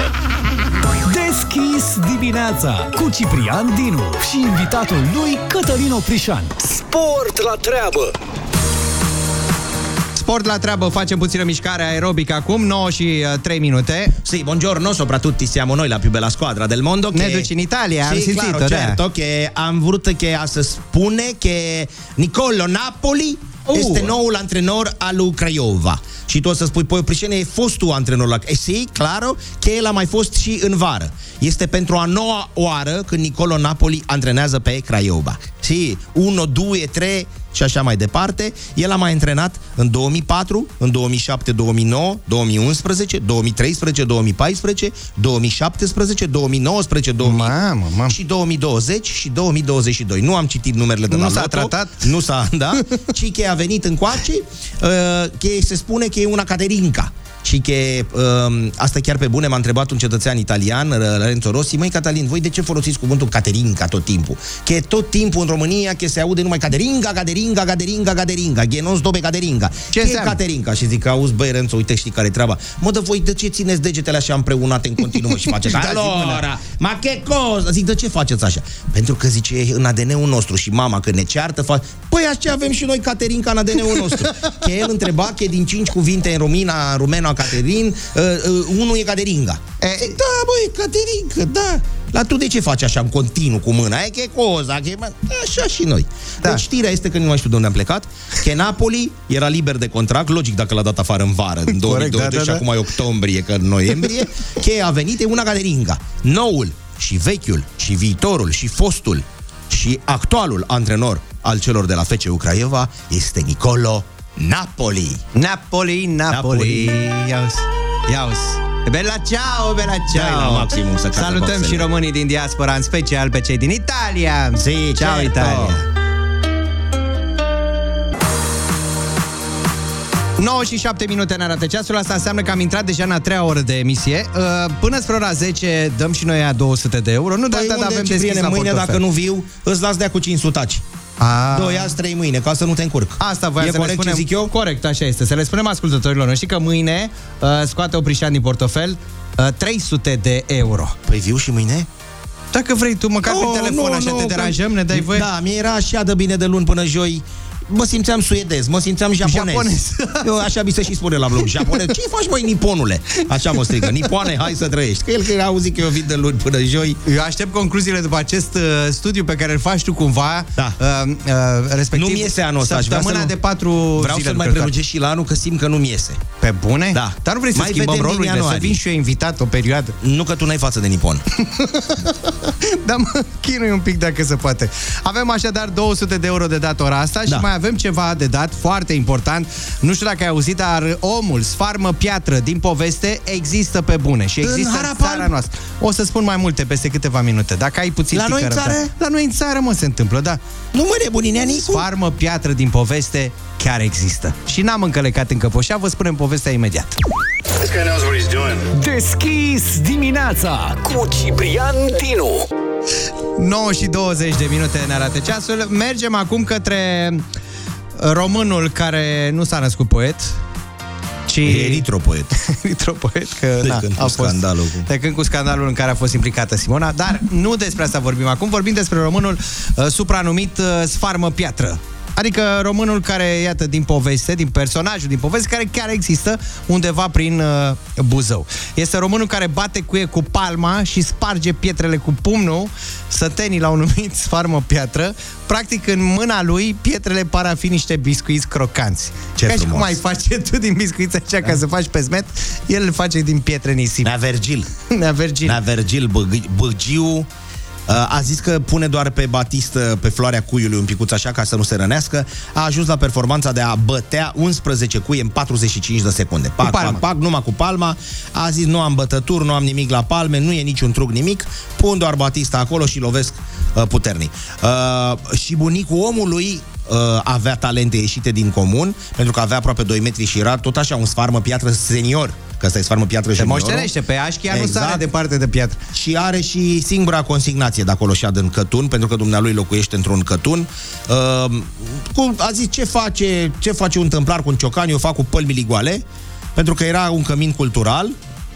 Deschis dimineața cu Ciprian Dinu și invitatul lui Cătălin Oprișan. Sport la treabă! Sport la treabă, facem puțină mișcare aerobică acum, 9 și uh, 3 minute. Sì, buongiorno, soprattutto siamo noi la più bella squadra del mondo. Ne duci in Italia, am sì, sentito, claro, da. certo, che am vrut che a să spune che Nicolo Napoli Uh. este noul antrenor al lui Craiova. Și tu o să spui, păi Prișene, e fostul antrenor la... E, sì, claro, că el a mai fost și în vară. Este pentru a noua oară când Nicolo Napoli antrenează pe Craiova. Sì, 1, 2, 3 și așa mai departe. El a mai antrenat în 2004, în 2007, 2009, 2011, 2013, 2014, 2017, 2019, 2000 Mamă, mamă. și 2020 și 2022. Nu am citit numerele de Nu la s-a loto, tratat? Nu s-a, da? ci că a venit încoace, uh, că se spune că e una caterinca. Și că uh, asta chiar pe bune m-a întrebat un cetățean italian, uh, Lorenzo Rossi, măi Catalin, voi de ce folosiți cuvântul caterinca tot timpul? Că tot timpul în România că se aude numai cateringa, cateringa, cateringa, cateringa, che non sto pe cateringa. Ce e înseamnă? caterinca? Și zic, auzi băi Renzo, uite știi care e treaba. Mă, de voi de ce țineți degetele așa împreunate în continuu mă, și faceți? Da, zi Allora, ma che cosa? Zic, de ce faceți așa? Pentru că zice, e în ADN-ul nostru și mama când ne ceartă, fa... păi așa avem și noi caterinca în ADN-ul nostru. că el întreba că din cinci cuvinte în romina, rumena, Caterin, uh, uh, unul e Cateringa. E, da, băi, Caterinca, da. La tu de ce faci așa în continuu cu mâna? E che cosa, che... Așa și noi. Da. Deci știrea este că nu mai știu de unde am plecat, că Napoli era liber de contract, logic dacă l-a dat afară în vară, în 2020 da, da, și da. acum e octombrie, că în noiembrie, că a venit e una Cateringa. Noul și vechiul și viitorul și fostul și actualul antrenor al celor de la FC Craiova este Nicolo Napoli. Napoli, Napoli. Ia uzi, ia uzi. Bella ciao, bella Dai la ciao. maximum să cadă Salutăm boxele. și românii din diaspora, în special pe cei din Italia. Si, ciao certo. Italia. 9 și 7 minute ne arată ceasul, asta înseamnă că am intrat deja în a treia oră de emisie. Uh, Până spre ora 10 dăm și noi a 200 de euro. Nu de Păi asta, dar unde, avem Cipriene, deschis la mâine, portofel. dacă nu viu, îți las de cu 500 A. Doi azi, trei mâine, ca să nu te încurc. Asta voia e să corect le spunem. ce zic eu? Corect, așa este. Să le spunem ascultătorilor noștri că mâine uh, scoate Oprișan din portofel uh, 300 de euro. Păi viu și mâine? Dacă vrei tu, măcar Oh, pe telefon, nu, așa nu, te că- deranjăm, ne dai voie? Da, mi era așa de bine de luni până joi. Mă simțeam suedez, mă simțeam japonez. Japonez. Eu așa mi se și spune la blog, japonez. Ce faci, măi, niponule? Așa mă strigă, nipoane, hai să trăiești. Că el că a auzit că eu vin de luni până joi. Eu aștept concluziile după acest uh, studiu pe care îl faci tu cumva, Da. uh, uh, respectiv Nu-mi iese anul ăsta, aș vrea săptămâna să nu- de patru Vreau zile să-l mai lucrătoare. prelungesc și la anul, că simt că nu-mi iese. Pe bune? Da. Dar nu vrei să Mai schimbăm vedem din rolurile, să ianuarie. vin și eu invitat o perioadă? Nu că tu n-ai față de nipon. Dar mă chinui un pic dacă se poate. Avem așadar 200 de euro de dat ora asta și Da. mai avem ceva de dat foarte important. Nu știu dacă ai auzit, dar omul sfarmă piatră din poveste există pe bune și În există în, Harapal? țara noastră. O să spun mai multe peste câteva minute. Dacă ai puțin La tică noi în răbdare. țară? La noi în țară, mă, se întâmplă, da. Nu mă nebuninea nici Sfarmă piatră din poveste chiar există. Și n-am încălecat încă poșa, vă spunem povestea imediat. This guy knows what he's doing. Deschis dimineața cu Ciprian Dinu. 9 și 20 de minute ne arată ceasul. Mergem acum către românul care nu s-a născut poet, ci... Eritropoet. Eritropoet, că De na, când cu a fost, scandalul cu- De când cu scandalul în care a fost implicată Simona, dar nu despre asta vorbim acum, vorbim despre românul uh, supranumit uh, Sfarmă Piatră. Adică românul care, iată, din poveste, din personajul din poveste, care chiar există undeva prin uh, Buzău. Este românul care bate cuie cu palma și sparge pietrele cu pumnul, sătenii l-au numit sfarmă piatră. Practic, în mâna lui, pietrele par a fi niște biscuiți crocanți. Ce Ca și frumos. cum ai face tu din biscuiți așa ca să faci pe smet, el îl face din pietre nisip. Nea Vergil. Nea Virgil. Nea Vergil Băg- Băgiu uh, a zis că pune doar pe batistă, pe floarea cuiului un picuț așa ca să nu se rănească. A ajuns la performanța de a bătea 11 cui în 45 de secunde. Pac, palma. pac, pac, numai cu palma. A zis nu am bătături, nu am nimic la palme, nu e niciun truc nimic. Pun doar batista acolo și lovesc uh, puternic. Uh, și bunicul omului uh, avea talente ieșite din comun, pentru că avea aproape 2 metri și era tot așa un sfarmă piatră senior. Că ăsta e sfarmă piatră Se juniorul. moștenește, pe Aș chiar nu Exact. sare departe de piatră. Și are și singura consignație de acolo și în Cătun, pentru că dumnealui locuiește într-un Cătun. Uh, cu, a zis ce face, ce face un tâmplar cu un ciocan, eu fac cu pălmi ligoale, pentru că era un cămin cultural.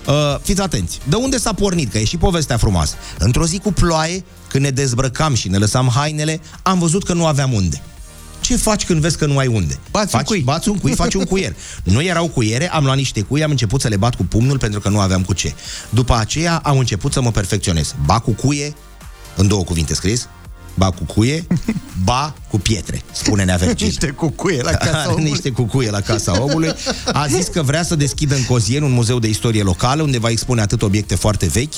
Uh, fiți atenți, de unde s-a pornit, că e și povestea frumoasă. Într-o zi cu ploaie, când ne dezbrăcam și ne lăsam hainele, am văzut că nu aveam unde. Ce faci când vezi că nu ai unde? Bați un faci, cui. Bați un cui, faci un cuier. Nu erau cuiere, am luat niște cui, am început să le bat cu pumnul pentru că nu aveam cu ce. După aceea am început să mă perfecționez. Ba cu cuie, în două cuvinte scris, ba cu cuie, ba cu pietre, spune Nea Vergil. Niște cucuie la casa omului. Niște cucuie la casa omului. A zis că vrea să deschidă în Cozien un muzeu de istorie locală unde va expune atât obiecte foarte vechi,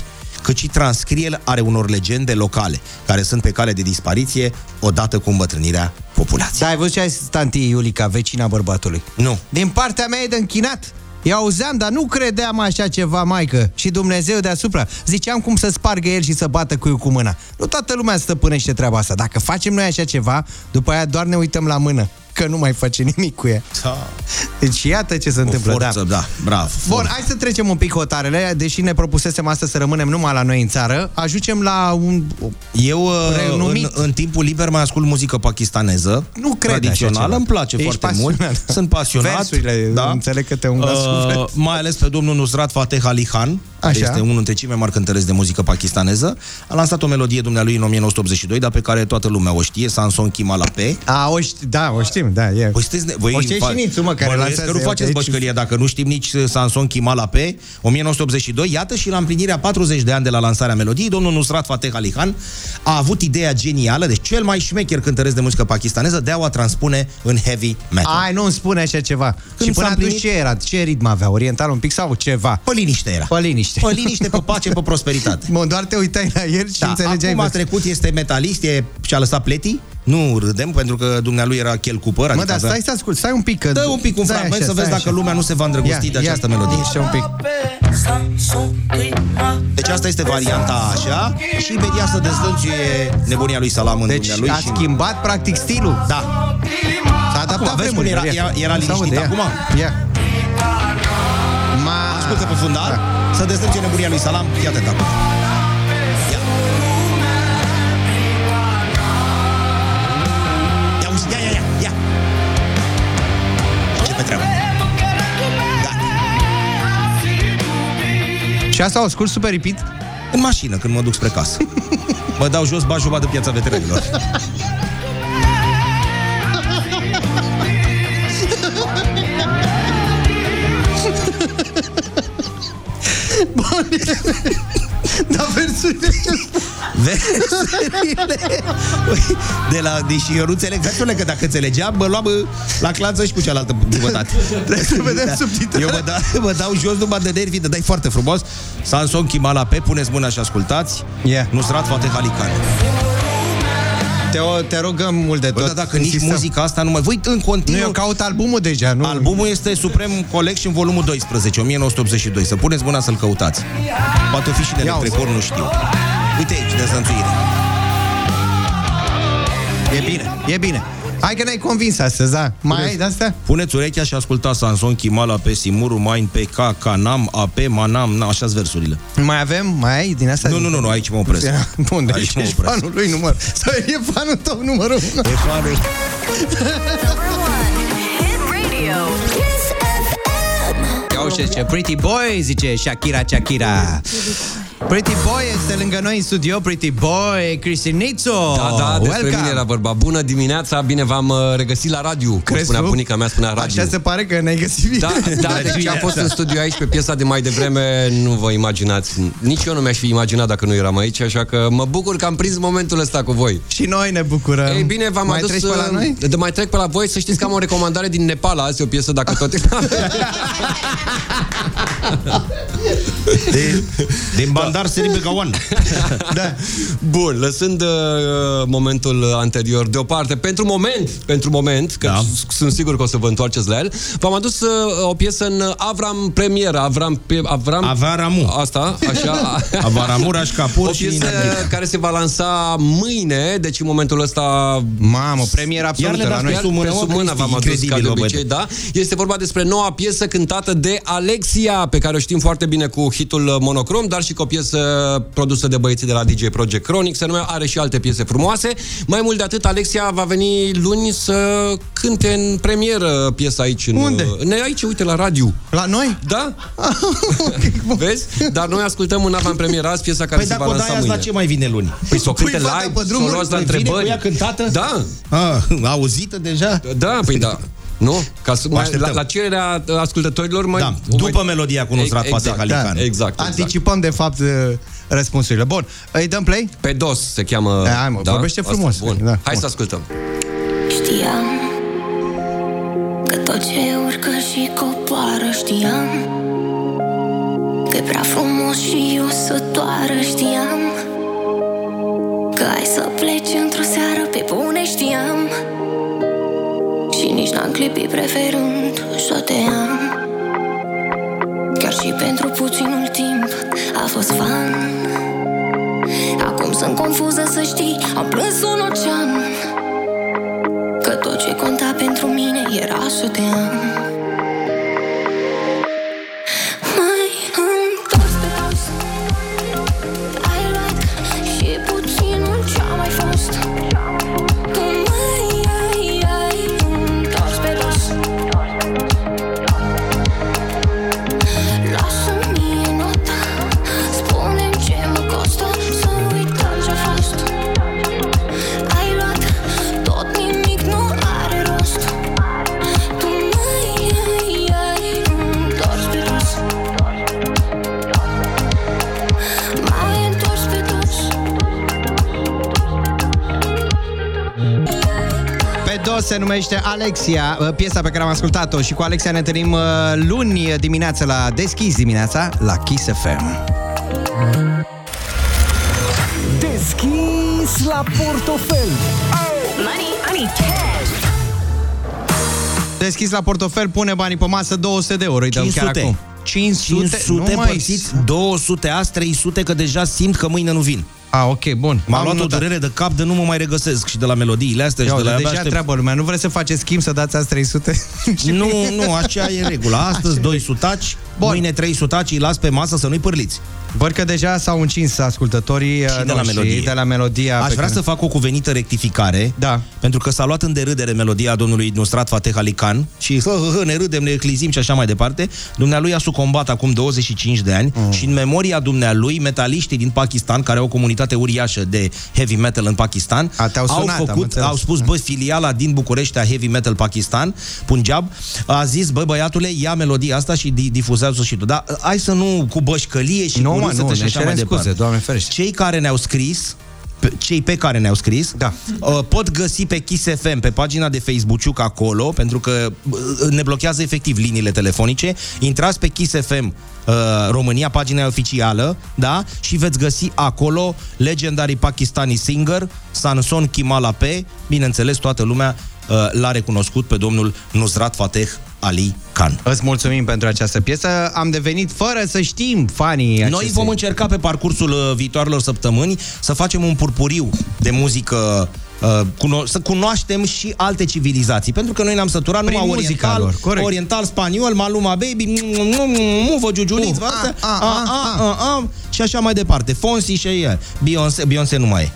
cât și transcriere are unor legende locale, care sunt pe cale de dispariție odată cu îmbătrânirea populației. Da, ai văzut ce ai zis tanti Iulica, vecina bărbatului? Nu. Din partea mea e de închinat. Eu auzeam, dar nu credeam așa ceva, maică. Și Dumnezeu deasupra. Ziceam cum să spargă el și să bată cu cu mâna. Nu toată lumea stăpânește treaba asta. Dacă facem noi așa ceva, după aia doar ne uităm la mână. Că nu mai face nimic cu ea. Da. Deci iată ce se Cu întâmplă. forță, da. da, bravo. Bun, forță. hai să trecem un pic hotarele, deși ne propusesem astăzi să rămânem numai la noi în țară. Ajungem la un... Eu uh, Renumit. în, în timpul liber mai ascult muzică pakistaneză Nu cred așa Tradițională, ceva. îmi place Ești foarte pasionat. mult Sunt pasionat Versurile, înțeleg că te ungă suflet. Mai ales pe domnul Nusrat Fateh Ali Khan care Așa. Este unul dintre cei mai mari cântăreți de muzică pakistaneză A lansat o melodie dumnealui în 1982 Dar pe care toată lumea o știe Sanson Kimala Pe A, o ști, da, o știm. Știm, da, e. Păi sunteți, ne- voi O șeșinițu, mă, care bănuiesc lansează că nu el faceți de aici. bășcălie dacă nu știm nici uh, Samson Chimala pe 1982. Iată și la împlinirea 40 de ani de la lansarea melodiei, domnul Nusrat Fateh Ali Khan a avut ideea genială, deci cel mai șmecher cântăresc de muzică pakistaneză, de a o transpune în heavy metal. Ai, nu îmi spune așa ceva. Când și până s-a atunci împlinit- ce era? Ce ritm avea? Oriental un pic sau ceva? Pe liniște era. Pe liniște. Pe liniște, pe pace, pe prosperitate. Mă, doar te uitai la el și Da, înțelegeai. acum a vestul. trecut, este metalist, e, și-a lăsat pletii. Nu râdem, pentru că dumnealui era chel cu păr. Mă, adică dar avea- stai să ascult, stai un pic. Că... Dă un pic un Stai fragment așa, să vezi stai dacă așa. lumea nu se va îndrăgosti Ia, de ia, această melodie. Așa un pic. Deci asta este varianta așa și imediat să dezlănțuie nebunia lui Salam în Deci dumnealui a și... schimbat practic stilul. Da. S-a adaptat Acum, vezi cum vremurilor, era, ia. era, era Se aude, liniștit ia. acum? Ia. Ma... Ascultă pe fundal, Da. să dezlănțuie nebunia lui Salam, fii atent acum. Pe treabă. Și asta o ascult super repeat? În mașină, când mă duc spre casă. mă dau jos, bagi jumătate de piața veteranilor. Bun. Dar versurile... Versurile Ui, de la, Deși eu nu înțeleg versurile Că dacă înțelegeam, mă luam uh, la clanță și cu cealaltă jumătate Trebuie să vedem subtitrarea. Eu mă, da, mă dau jos numai de nervi De dai foarte frumos Samson Chimala pe Puneți mâna și ascultați Yeah. Nusrat Fateh Ali Khan Te, o, te rogăm mult de Bă, tot. dar dacă nici Insistăm. muzica asta nu mai... Voi în Nu, continuu... eu caut albumul deja, nu? Albumul este Suprem Collection volumul 12, 1982. Să puneți mâna să-l căutați. Poate fi și de Ia electricor, nu știu. Uite aici, dezlănțuire. E bine, e bine. Hai că ne-ai convins astăzi, da? Mai ai de-astea? Puneți urechea și ascultați Sanson Chimala pe Simuru, Main pe K, Canam, AP, Manam, na, așa versuri Mai avem? Mai ai din asta? Nu, nu, nu, nu, aici mă opresc. Bun, deci Aici mă ești opresc. fanul lui număr. Sau e fanul tău numărul unu. E fanul. Ia uite ce Pretty Boy, zice Shakira Shakira. Pretty Boy este lângă noi în studio, Pretty Boy, Cristinizzo. Da, da, despre Welcome. mine era vorba. Bună dimineața, bine v-am uh, regăsit la radio. Cum Crezi spunea tu? bunica mea, spunea radio. Așa se pare că ne-ai găsit bine. Da, da, deci am fost în studio aici pe piesa de mai devreme, nu vă imaginați. Nici eu nu mi-aș fi imaginat dacă nu eram aici, așa că mă bucur că am prins momentul ăsta cu voi. Și noi ne bucurăm. Ei bine, v-am Mai adus... treci pe la uh, noi? De mai trec pe la voi, să știți că am o recomandare din Nepal azi, o piesă dacă tot... De, din Bandar Seri Begawan. da. Bun, lăsând uh, momentul anterior deoparte, pentru moment, pentru moment, că da. sunt sigur că o să vă întoarceți la el, v-am adus uh, o piesă în Avram premieră, Avram, pe- Avram Avaramu. Asta, așa. Avaramuș, Raș Kapur o și piesă Nina Gil. care se va lansa mâine, deci în momentul ăsta Mamă, premieră absolută le la dați noi. pe sub mână, pe mă, sub mână Cristi, v-am adus ca incredibil, de mă, obicei, băiete. da? Este vorba despre noua piesă cântată de Alexia, pe care o știm foarte bine cu hitul Monocrom, dar și cu o piesă produsă de băieții de la DJ Project Chronic, se numea, are și alte piese frumoase. Mai mult de atât, Alexia va veni luni să cânte în premieră piesa aici. În, Unde? Ne aici, uite, la radio. La noi? Da? Vezi? Dar noi ascultăm în avant-premieră azi piesa care Păi se dacă va o lansa dai azi, mâine. la ce mai vine luni? Păi să o cânte Pui fata live, pe să o drumuri, luați la Păi vine cu întrebări. ea cântată? Da, Ah, auzită deja? da, păi da. Nu? Ca să O mai, așteptăm. la, la cererea ascultătorilor mai... Da, o după mai... melodia cu Nusrat Fateh exact, Ali da, Khan. exact, exact. Anticipăm, de fapt, uh, răspunsurile. Bun, îi dăm play? Pe dos se cheamă... Da, hai, mă, vorbește Asta, frumos. Bun. Da, Hai bun. să ascultăm. Știam că tot ce urcă și coboară Știam că e prea frumos și eu să doară Știam că ai să pleci într-o seară pe bune Știam și nici n-am clipit preferând să te am. Chiar și pentru puținul timp a fost fan. Acum sunt confuză să știi Am plâns un ocean. Că tot ce conta pentru mine era să te am se numește Alexia, uh, piesa pe care am ascultat-o și cu Alexia ne întâlnim uh, luni dimineața la Deschis dimineața la Kiss FM. Deschis la portofel. Money, money, cash. Deschis la portofel, pune banii pe masă, 200 de euro, îi dăm 500. chiar acum. 500, 500 nu mai... împărțiți, 200 azi, 300, că deja simt că mâine nu vin. A, ok, bun. M-a Am luat o notat. durere de cap de nu mă mai regăsesc și de la melodiile astea Ia și de uite, la deja aștept- treabă lumea. Nu vreți să faceți schimb să dați azi 300? Nu, nu, așa e regula. Astăzi doi sutaci, Bun. mâine trei sutaci, îi las pe masă să nu-i pârliți. Văd că deja s-au încins ascultătorii uh, Și de la noștri, melodie. de la melodia Aș pe vrea care- să fac o cuvenită rectificare, Da. pentru că s-a luat în derâdere melodia domnului Nusrat Fateh Ali Khan și hă, hă, hă, ne râdem, ne eclizim și așa mai departe. Dumnealui a sucombat acum 25 de ani mm. și în memoria dumnealui, metaliștii din Pakistan, care au o comunitate uriașă de heavy metal în Pakistan, A, te-au au, sunat, am făcut, înțeles. au spus, bă, filiala din București a Heavy Metal Pakistan, Punjab, a zis, bă, băiatule, ia melodia asta și di- difuzează și tu. Dar hai să nu cu bășcălie și Nu, cu mă, râsete nu, și ne așa cerem mai departe. scuze, Doamne ferește. Cei care ne-au scris pe- cei pe care ne-au scris Da. uh, pot găsi pe Kiss FM, pe pagina de Facebook acolo, pentru că uh, ne blochează efectiv liniile telefonice. Intrați pe Kiss FM uh, România, pagina oficială, da? Și veți găsi acolo legendarii pakistani singer, Sanson Kimala P. Bineînțeles, toată lumea uh, l-a recunoscut pe domnul Nusrat Fateh Ali Khan. Îți mulțumim pentru această piesă. Am devenit fără să știm fanii Noi acestei- vom încerca pe parcursul uh, viitoarelor săptămâni să facem un purpuriu de muzică uh, cuno- să cunoaștem și alte civilizații, pentru că noi ne-am săturat Prin numai muzica oriental, lor, corect. oriental, spaniol, maluma baby, mu vă giugiuliți, Uh, astea, a, a, a, a, a, și așa mai departe. Fonsi și ea. Beyoncé, Beyoncé nu mai e.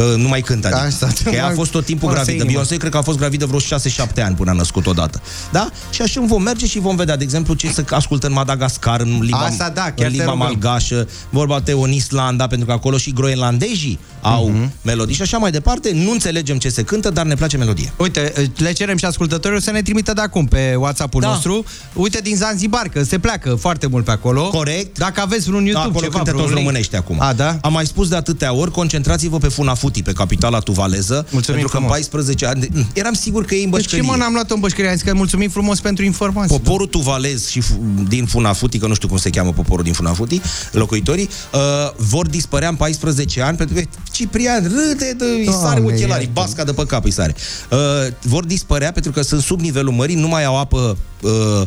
Uh, nu mai cântă, adică. Asta, că ea a fost tot timpul Mă, lăsă gravidă. inima. Beyoncé cred că a fost gravidă vreo 6-7 ani până a născut odată. Da? Și așa vom merge și vom vedea, de exemplu, ce să ascultă în Madagascar, în limba, Asta da, chiar în te limba rugăm. malgașă, vorba de în Islanda, pentru că acolo și groenlandezii au Mhm. melodii și așa mai departe. Nu înțelegem ce se cântă, dar ne place melodie. Uite, le cerem și ascultătorilor să ne trimită de acum pe WhatsApp-ul Da. nostru. Uite, din Zanzibar, că se pleacă foarte mult pe acolo. Corect. Dacă aveți vreun YouTube, Da, acolo ceva, cântă vreun toți link. românești acum. A, da? Am mai spus de atâtea ori, concentrați-vă pe Funafuti, pe capitala tuvaleză, Mulțumim pentru că în frumos. 14 ani... de- Eram sigur că e în De ce bășcălie. mă n-am luat-o în bășcărie? Am zis că mulțumim frumos pentru informații. Poporul tuvalez și fu- din Funafuti, că nu știu cum se cheamă poporul din Funafuti, locuitorii, uh, vor dispărea în 14 ani, pentru că Ciprian râde, de, îi Doamne, sare ochelarii, iartă-mă. basca de pe cap îi sare. Uh, vor dispărea pentru că sunt sub nivelul mării, nu mai au apă uh,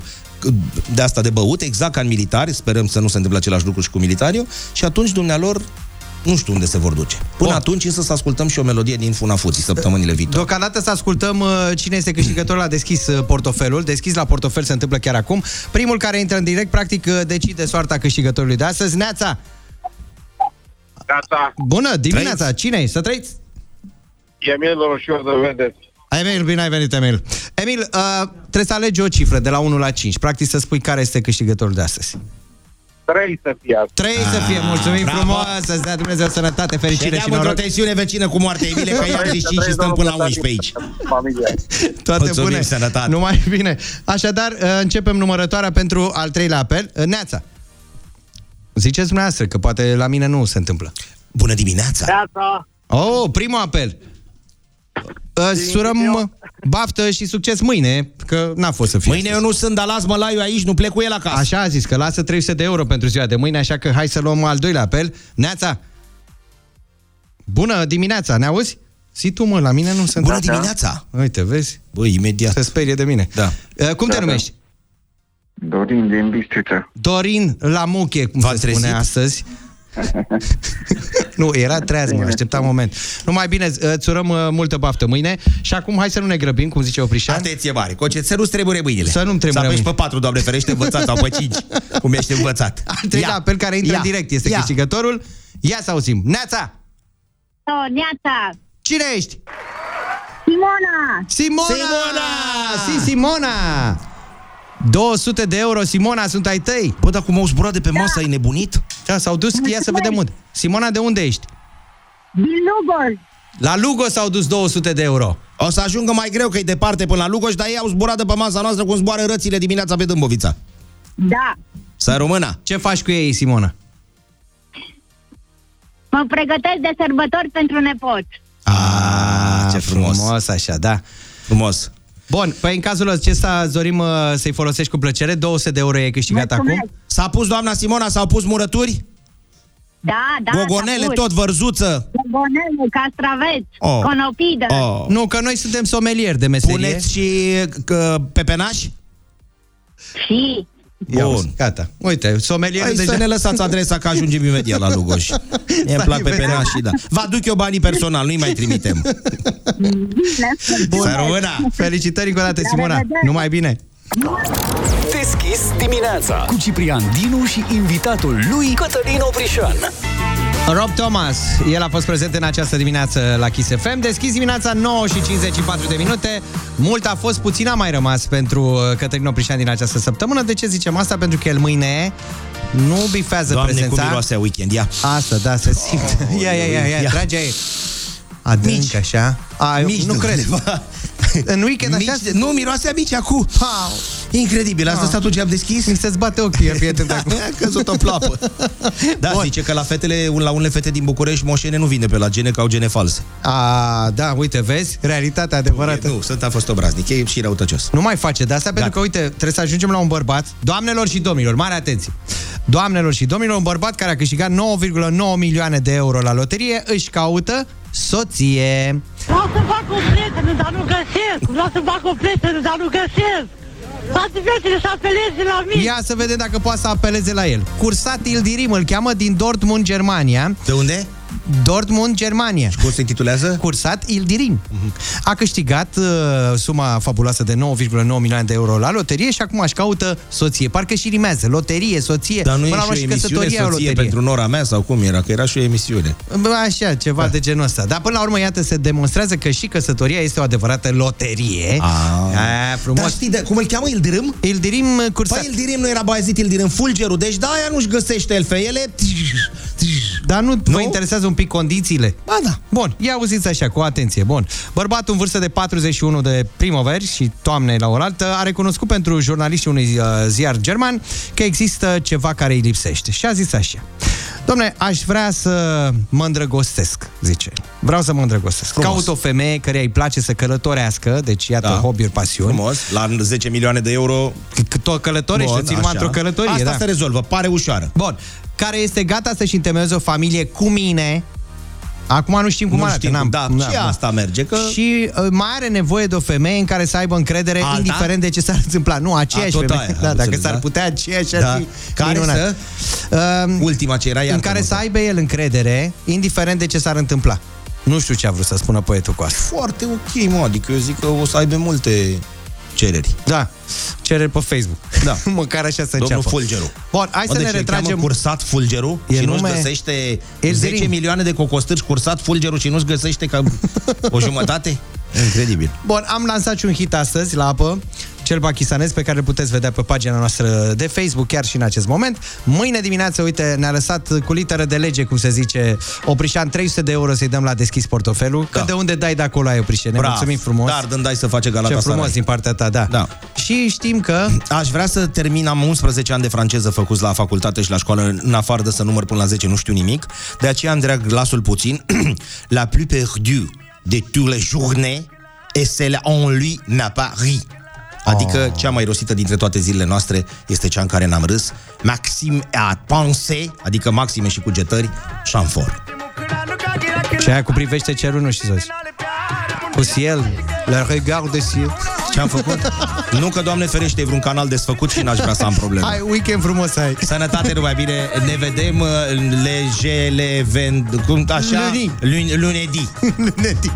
de asta de băut, exact ca în militari, sperăm să nu se întâmple același lucru și cu militarii, și atunci dumnealor nu știu unde se vor duce. Până Bun. atunci însă să ascultăm și o melodie din Funafuti săptămânile viitoare. Deocamdată să ascultăm uh, cine este câștigătorul la deschis uh, portofelul. Deschis la portofel se întâmplă chiar acum. Primul care intră în direct, practic, uh, decide soarta câștigătorului de astăzi. Neața! Gata. Bună dimineața! cine e? Să trăiți! Emil Roșior de vedeți. Emil, bine ai venit, Emil. Emil, uh, trebuie să alegi o cifră de la 1 la 5. Practic să spui care este câștigătorul de astăzi. Trei să fie asta. 3 să fie, mulțumim bravo. frumos, să-ți dea Dumnezeu sănătate, fericire Ședeam și într-o noroc. tensiune vecină cu moartea Emile, că iar de 5 și stăm până la 11 aici. Familia. Toate Mulțumim, bune. sănătate. Numai bine. Așadar, uh, începem numărătoarea pentru al treilea apel. Uh, Neața. Ziceți dumneavoastră, că poate la mine nu se întâmplă. Bună dimineața! Gata. Oh, primul apel. Uh, Surăm uh, baftă și succes mâine, că n-a fost să fie. Mâine eu nu sunt, dar las mălaiul aici, nu plec cu el acasă. Așa a zis, că lasă 300 de euro pentru ziua de mâine, așa că hai să luăm al doilea apel. Neața! Bună dimineața, ne auzi? Si tu, mă, la mine nu se Bună întâmplă. dimineața! Uite, vezi? Băi, imediat. Se sperie de mine. Da. Uh, cum te Da, da. numești? Dorin din Bistrița. Dorin la muche, cum V-ați se spune trezit? astăzi. nu, era treaz, mă, aștepta un moment. Numai bine, îți urăm uh, multă baftă mâine și acum hai să nu ne grăbim, cum zice Oprișan. Atenție mare, cocețelul trebuie mâinile. Să nu-mi tremure Să apeși pe mâinile. 4, doamne ferește, învățat sau pe 5, cum ești învățat. Al treilea Ia. apel care intră Ia. în direct este Ia. câștigătorul. Ia să auzim. Neața! Neața! Cine ești? Simona! Simona! Simona! Si, Simona! 200 de euro, Simona, sunt ai tăi. Bă, dar cum au zburat de pe masă, ai nebunit? Da, s-au dus, ia să vedem unde. Simona, de unde ești? Din Lugoj! La Lugo s-au dus 200 de euro. O să ajungă mai greu că e departe până la Lugoj, dar ei au zburat de pe masa noastră cum zboară rățile dimineața pe Dâmbovița. Da! Să română! Ce faci cu ei, Simona? Mă pregătesc de sărbători pentru nepot. Ah, ce frumos. frumos așa, da. Frumos. Bun, păi în cazul acesta îți dorim uh, să-i folosești cu plăcere. 200 de euro ai câștigat acum. S-a pus doamna Simona, s-au pus murături? Da, da. Gogonele s-a pus. tot, vărzuță. Gogonele, castraveți, Oh. conopidă. Oh. Nu, că noi suntem somelieri de meserie. Puneți și că, pepenaș? Și Ia uzi, gata. Uite, somelier Hai deja... să ne lăsați adresa că ajungem imediat la Lugoj. Mie îmi plac Stai, pepenaș și da. Vă aduc eu banii personal, nu-i mai trimitem. Să rămână! Felicitări încă o dată, La Simona. revedere! Numai bine! Deschis dimineața cu Ciprian Dinu și invitatul lui Cătălin Oprișan. Rob Thomas, el a fost prezent în această dimineață la Kiss FM. Deschis dimineața 9 și 54 de minute. Mult a fost, puțin a mai rămas pentru uh, Cătălin Oprișan din această săptămână. De ce zicem asta? Pentru că el mâine nu bifează Doamne, prezența. cum miroase weekend, ia. Asta, da, se simte. Ia, ia, ia, ia, Ia. trage aia. Adânc, Mici. așa. A, eu Mici nu de cred. undeva. În weekend așa... Mici de- nu, miroase a mici acum. Incredibil, ați Ah. lăsat un geam deschis? Mi se-ți bate ochii, e prieten de acum. A căzut o plapă. Da, Bun. zice că la fetele, la unele fete din București, moșene nu vine pe la gene, că au gene false. A, da, uite, vezi? Realitatea adevărată. Nu, sunt a fost obraznic, e și răutăcios. Nu mai face de asta pentru că, uite, trebuie să ajungem la un bărbat. Doamnelor și domnilor, mare atenție! Doamnelor și domnilor, un bărbat care a câștigat 9,9 milioane de euro la loterie își caută soție. Vreau să fac o prietenă, dar nu găsesc. Vreau să fac o prietenă, dar nu găsesc. Toate fetele să apeleze la mine. Ia să vedem dacă poate să apeleze la el. Cursat Ildirim îl cheamă din Dortmund, Germania. De unde? Dortmund, Germania. Cum se intitulează? Cursat Ildirim. A câștigat uh, suma fabuloasă de 9,9 milioane de euro la loterie și acum își caută soție. Parcă și rimează. Loterie, soție. Dar nu Până e la și urmă o și emisiune căsătoria e o soție loterie. pentru nora mea sau cum era? Că era și o emisiune. Bă, Așa, ceva da. de genul ăsta. Dar până la urmă, iată, se demonstrează că și căsătoria este o adevărată loterie. A, frumos. Dar știi, de, cum îl cheamă Ildirim? Ildirim cursat. Păi Ildirim nu era Baiazit Ildirim, Fulgerul. Deci da, aia nu-și găsește el feiele. Dar nu, nu vă interesează un pic condițiile? Ba da. Bun, ia auziți așa, cu atenție. Bun. Bărbatul în vârstă de 41 de primăveri și toamne la oaltă a recunoscut pentru jurnaliștii unui uh, ziar german că există ceva care îi lipsește. Și a zis așa. Domne, aș vrea să mă îndrăgostesc, zice. el. Vreau să mă îndrăgostesc. Frumos. Caut o femeie care îi place să călătorească, deci iată da. hobby-uri, pasiuni. Frumos, la 10 milioane de euro. Că tot călătorește, ții numai într-o călătorie. Asta da. se rezolvă, pare ușoară. Bun. Care este gata să-și întemeieze o familie cu mine. Acum nu știm cum Nu arată. știm, n-am, da, și bun. asta merge, că- Și uh, mai are nevoie de o femeie în care să aibă încredere, Alta? indiferent de ce s-ar întâmpla. Nu, aceeași A, tot femeie. aia, da, am dacă înțeles, s-ar da? putea aceeași, ar Da. fi Care minunat. să? Um, Ultima ce era, în iartă-mă, care să da. aibă el încredere, indiferent de ce s-ar întâmpla. Nu știu ce a vrut să spună poetul cu asta. Foarte ok, mă, adică eu zic că o să aibă multe cereri. Da, cereri pe Facebook. Da. Măcar așa să Domnul înceapă. Fulgeru. Bun, hai Mă, să deci ne îl cheamă retragem. cursat Fulgeru E și nu-și nume- găsește El 10 Zirin. milioane de cocostârci cursat Fulgeru și nu-și găsește ca o jumătate? Incredibil. Bun, am lansat și un hit astăzi la apă, cel pakistanez pe care îl puteți vedea pe pagina noastră de Facebook chiar și în acest moment. Mâine dimineață, uite, ne-a lăsat cu literă de lege, cum se zice, Oprișan 300 de euro să-i dăm la deschis portofelul. Da. Că de unde dai de acolo ai Oprișan. Ne Bravo. mulțumim frumos. Dar dând dai să face Ce Galatasaray. frumos din partea ta, da. Da. Și știm că... Aș vrea să termin, am 11 ani de franceză făcuți la facultate și la școală, în afară de să număr până la 10, nu știu nimic. De aceea îmi drag glasul puțin. la plus perdu de toutes les journées et celle en lui n'a pas ri. Adică cea mai rosită dintre toate zilele noastre este cea în care n-am râs. Maxime a pensé, adică maxime și cugetări, Chamfort. Și aia cu privește cerul, nu știu să zici. Cu ciel, le regard de ciel. Ce am făcut? nu că, Doamne ferește, e vreun canal desfăcut și n-aș vrea să am probleme. Hai, weekend frumos ai. Sănătate, numai bine. Ne vedem uh, le, le, vend, cum așa? Luni. Luni, lunedi. Lunedi.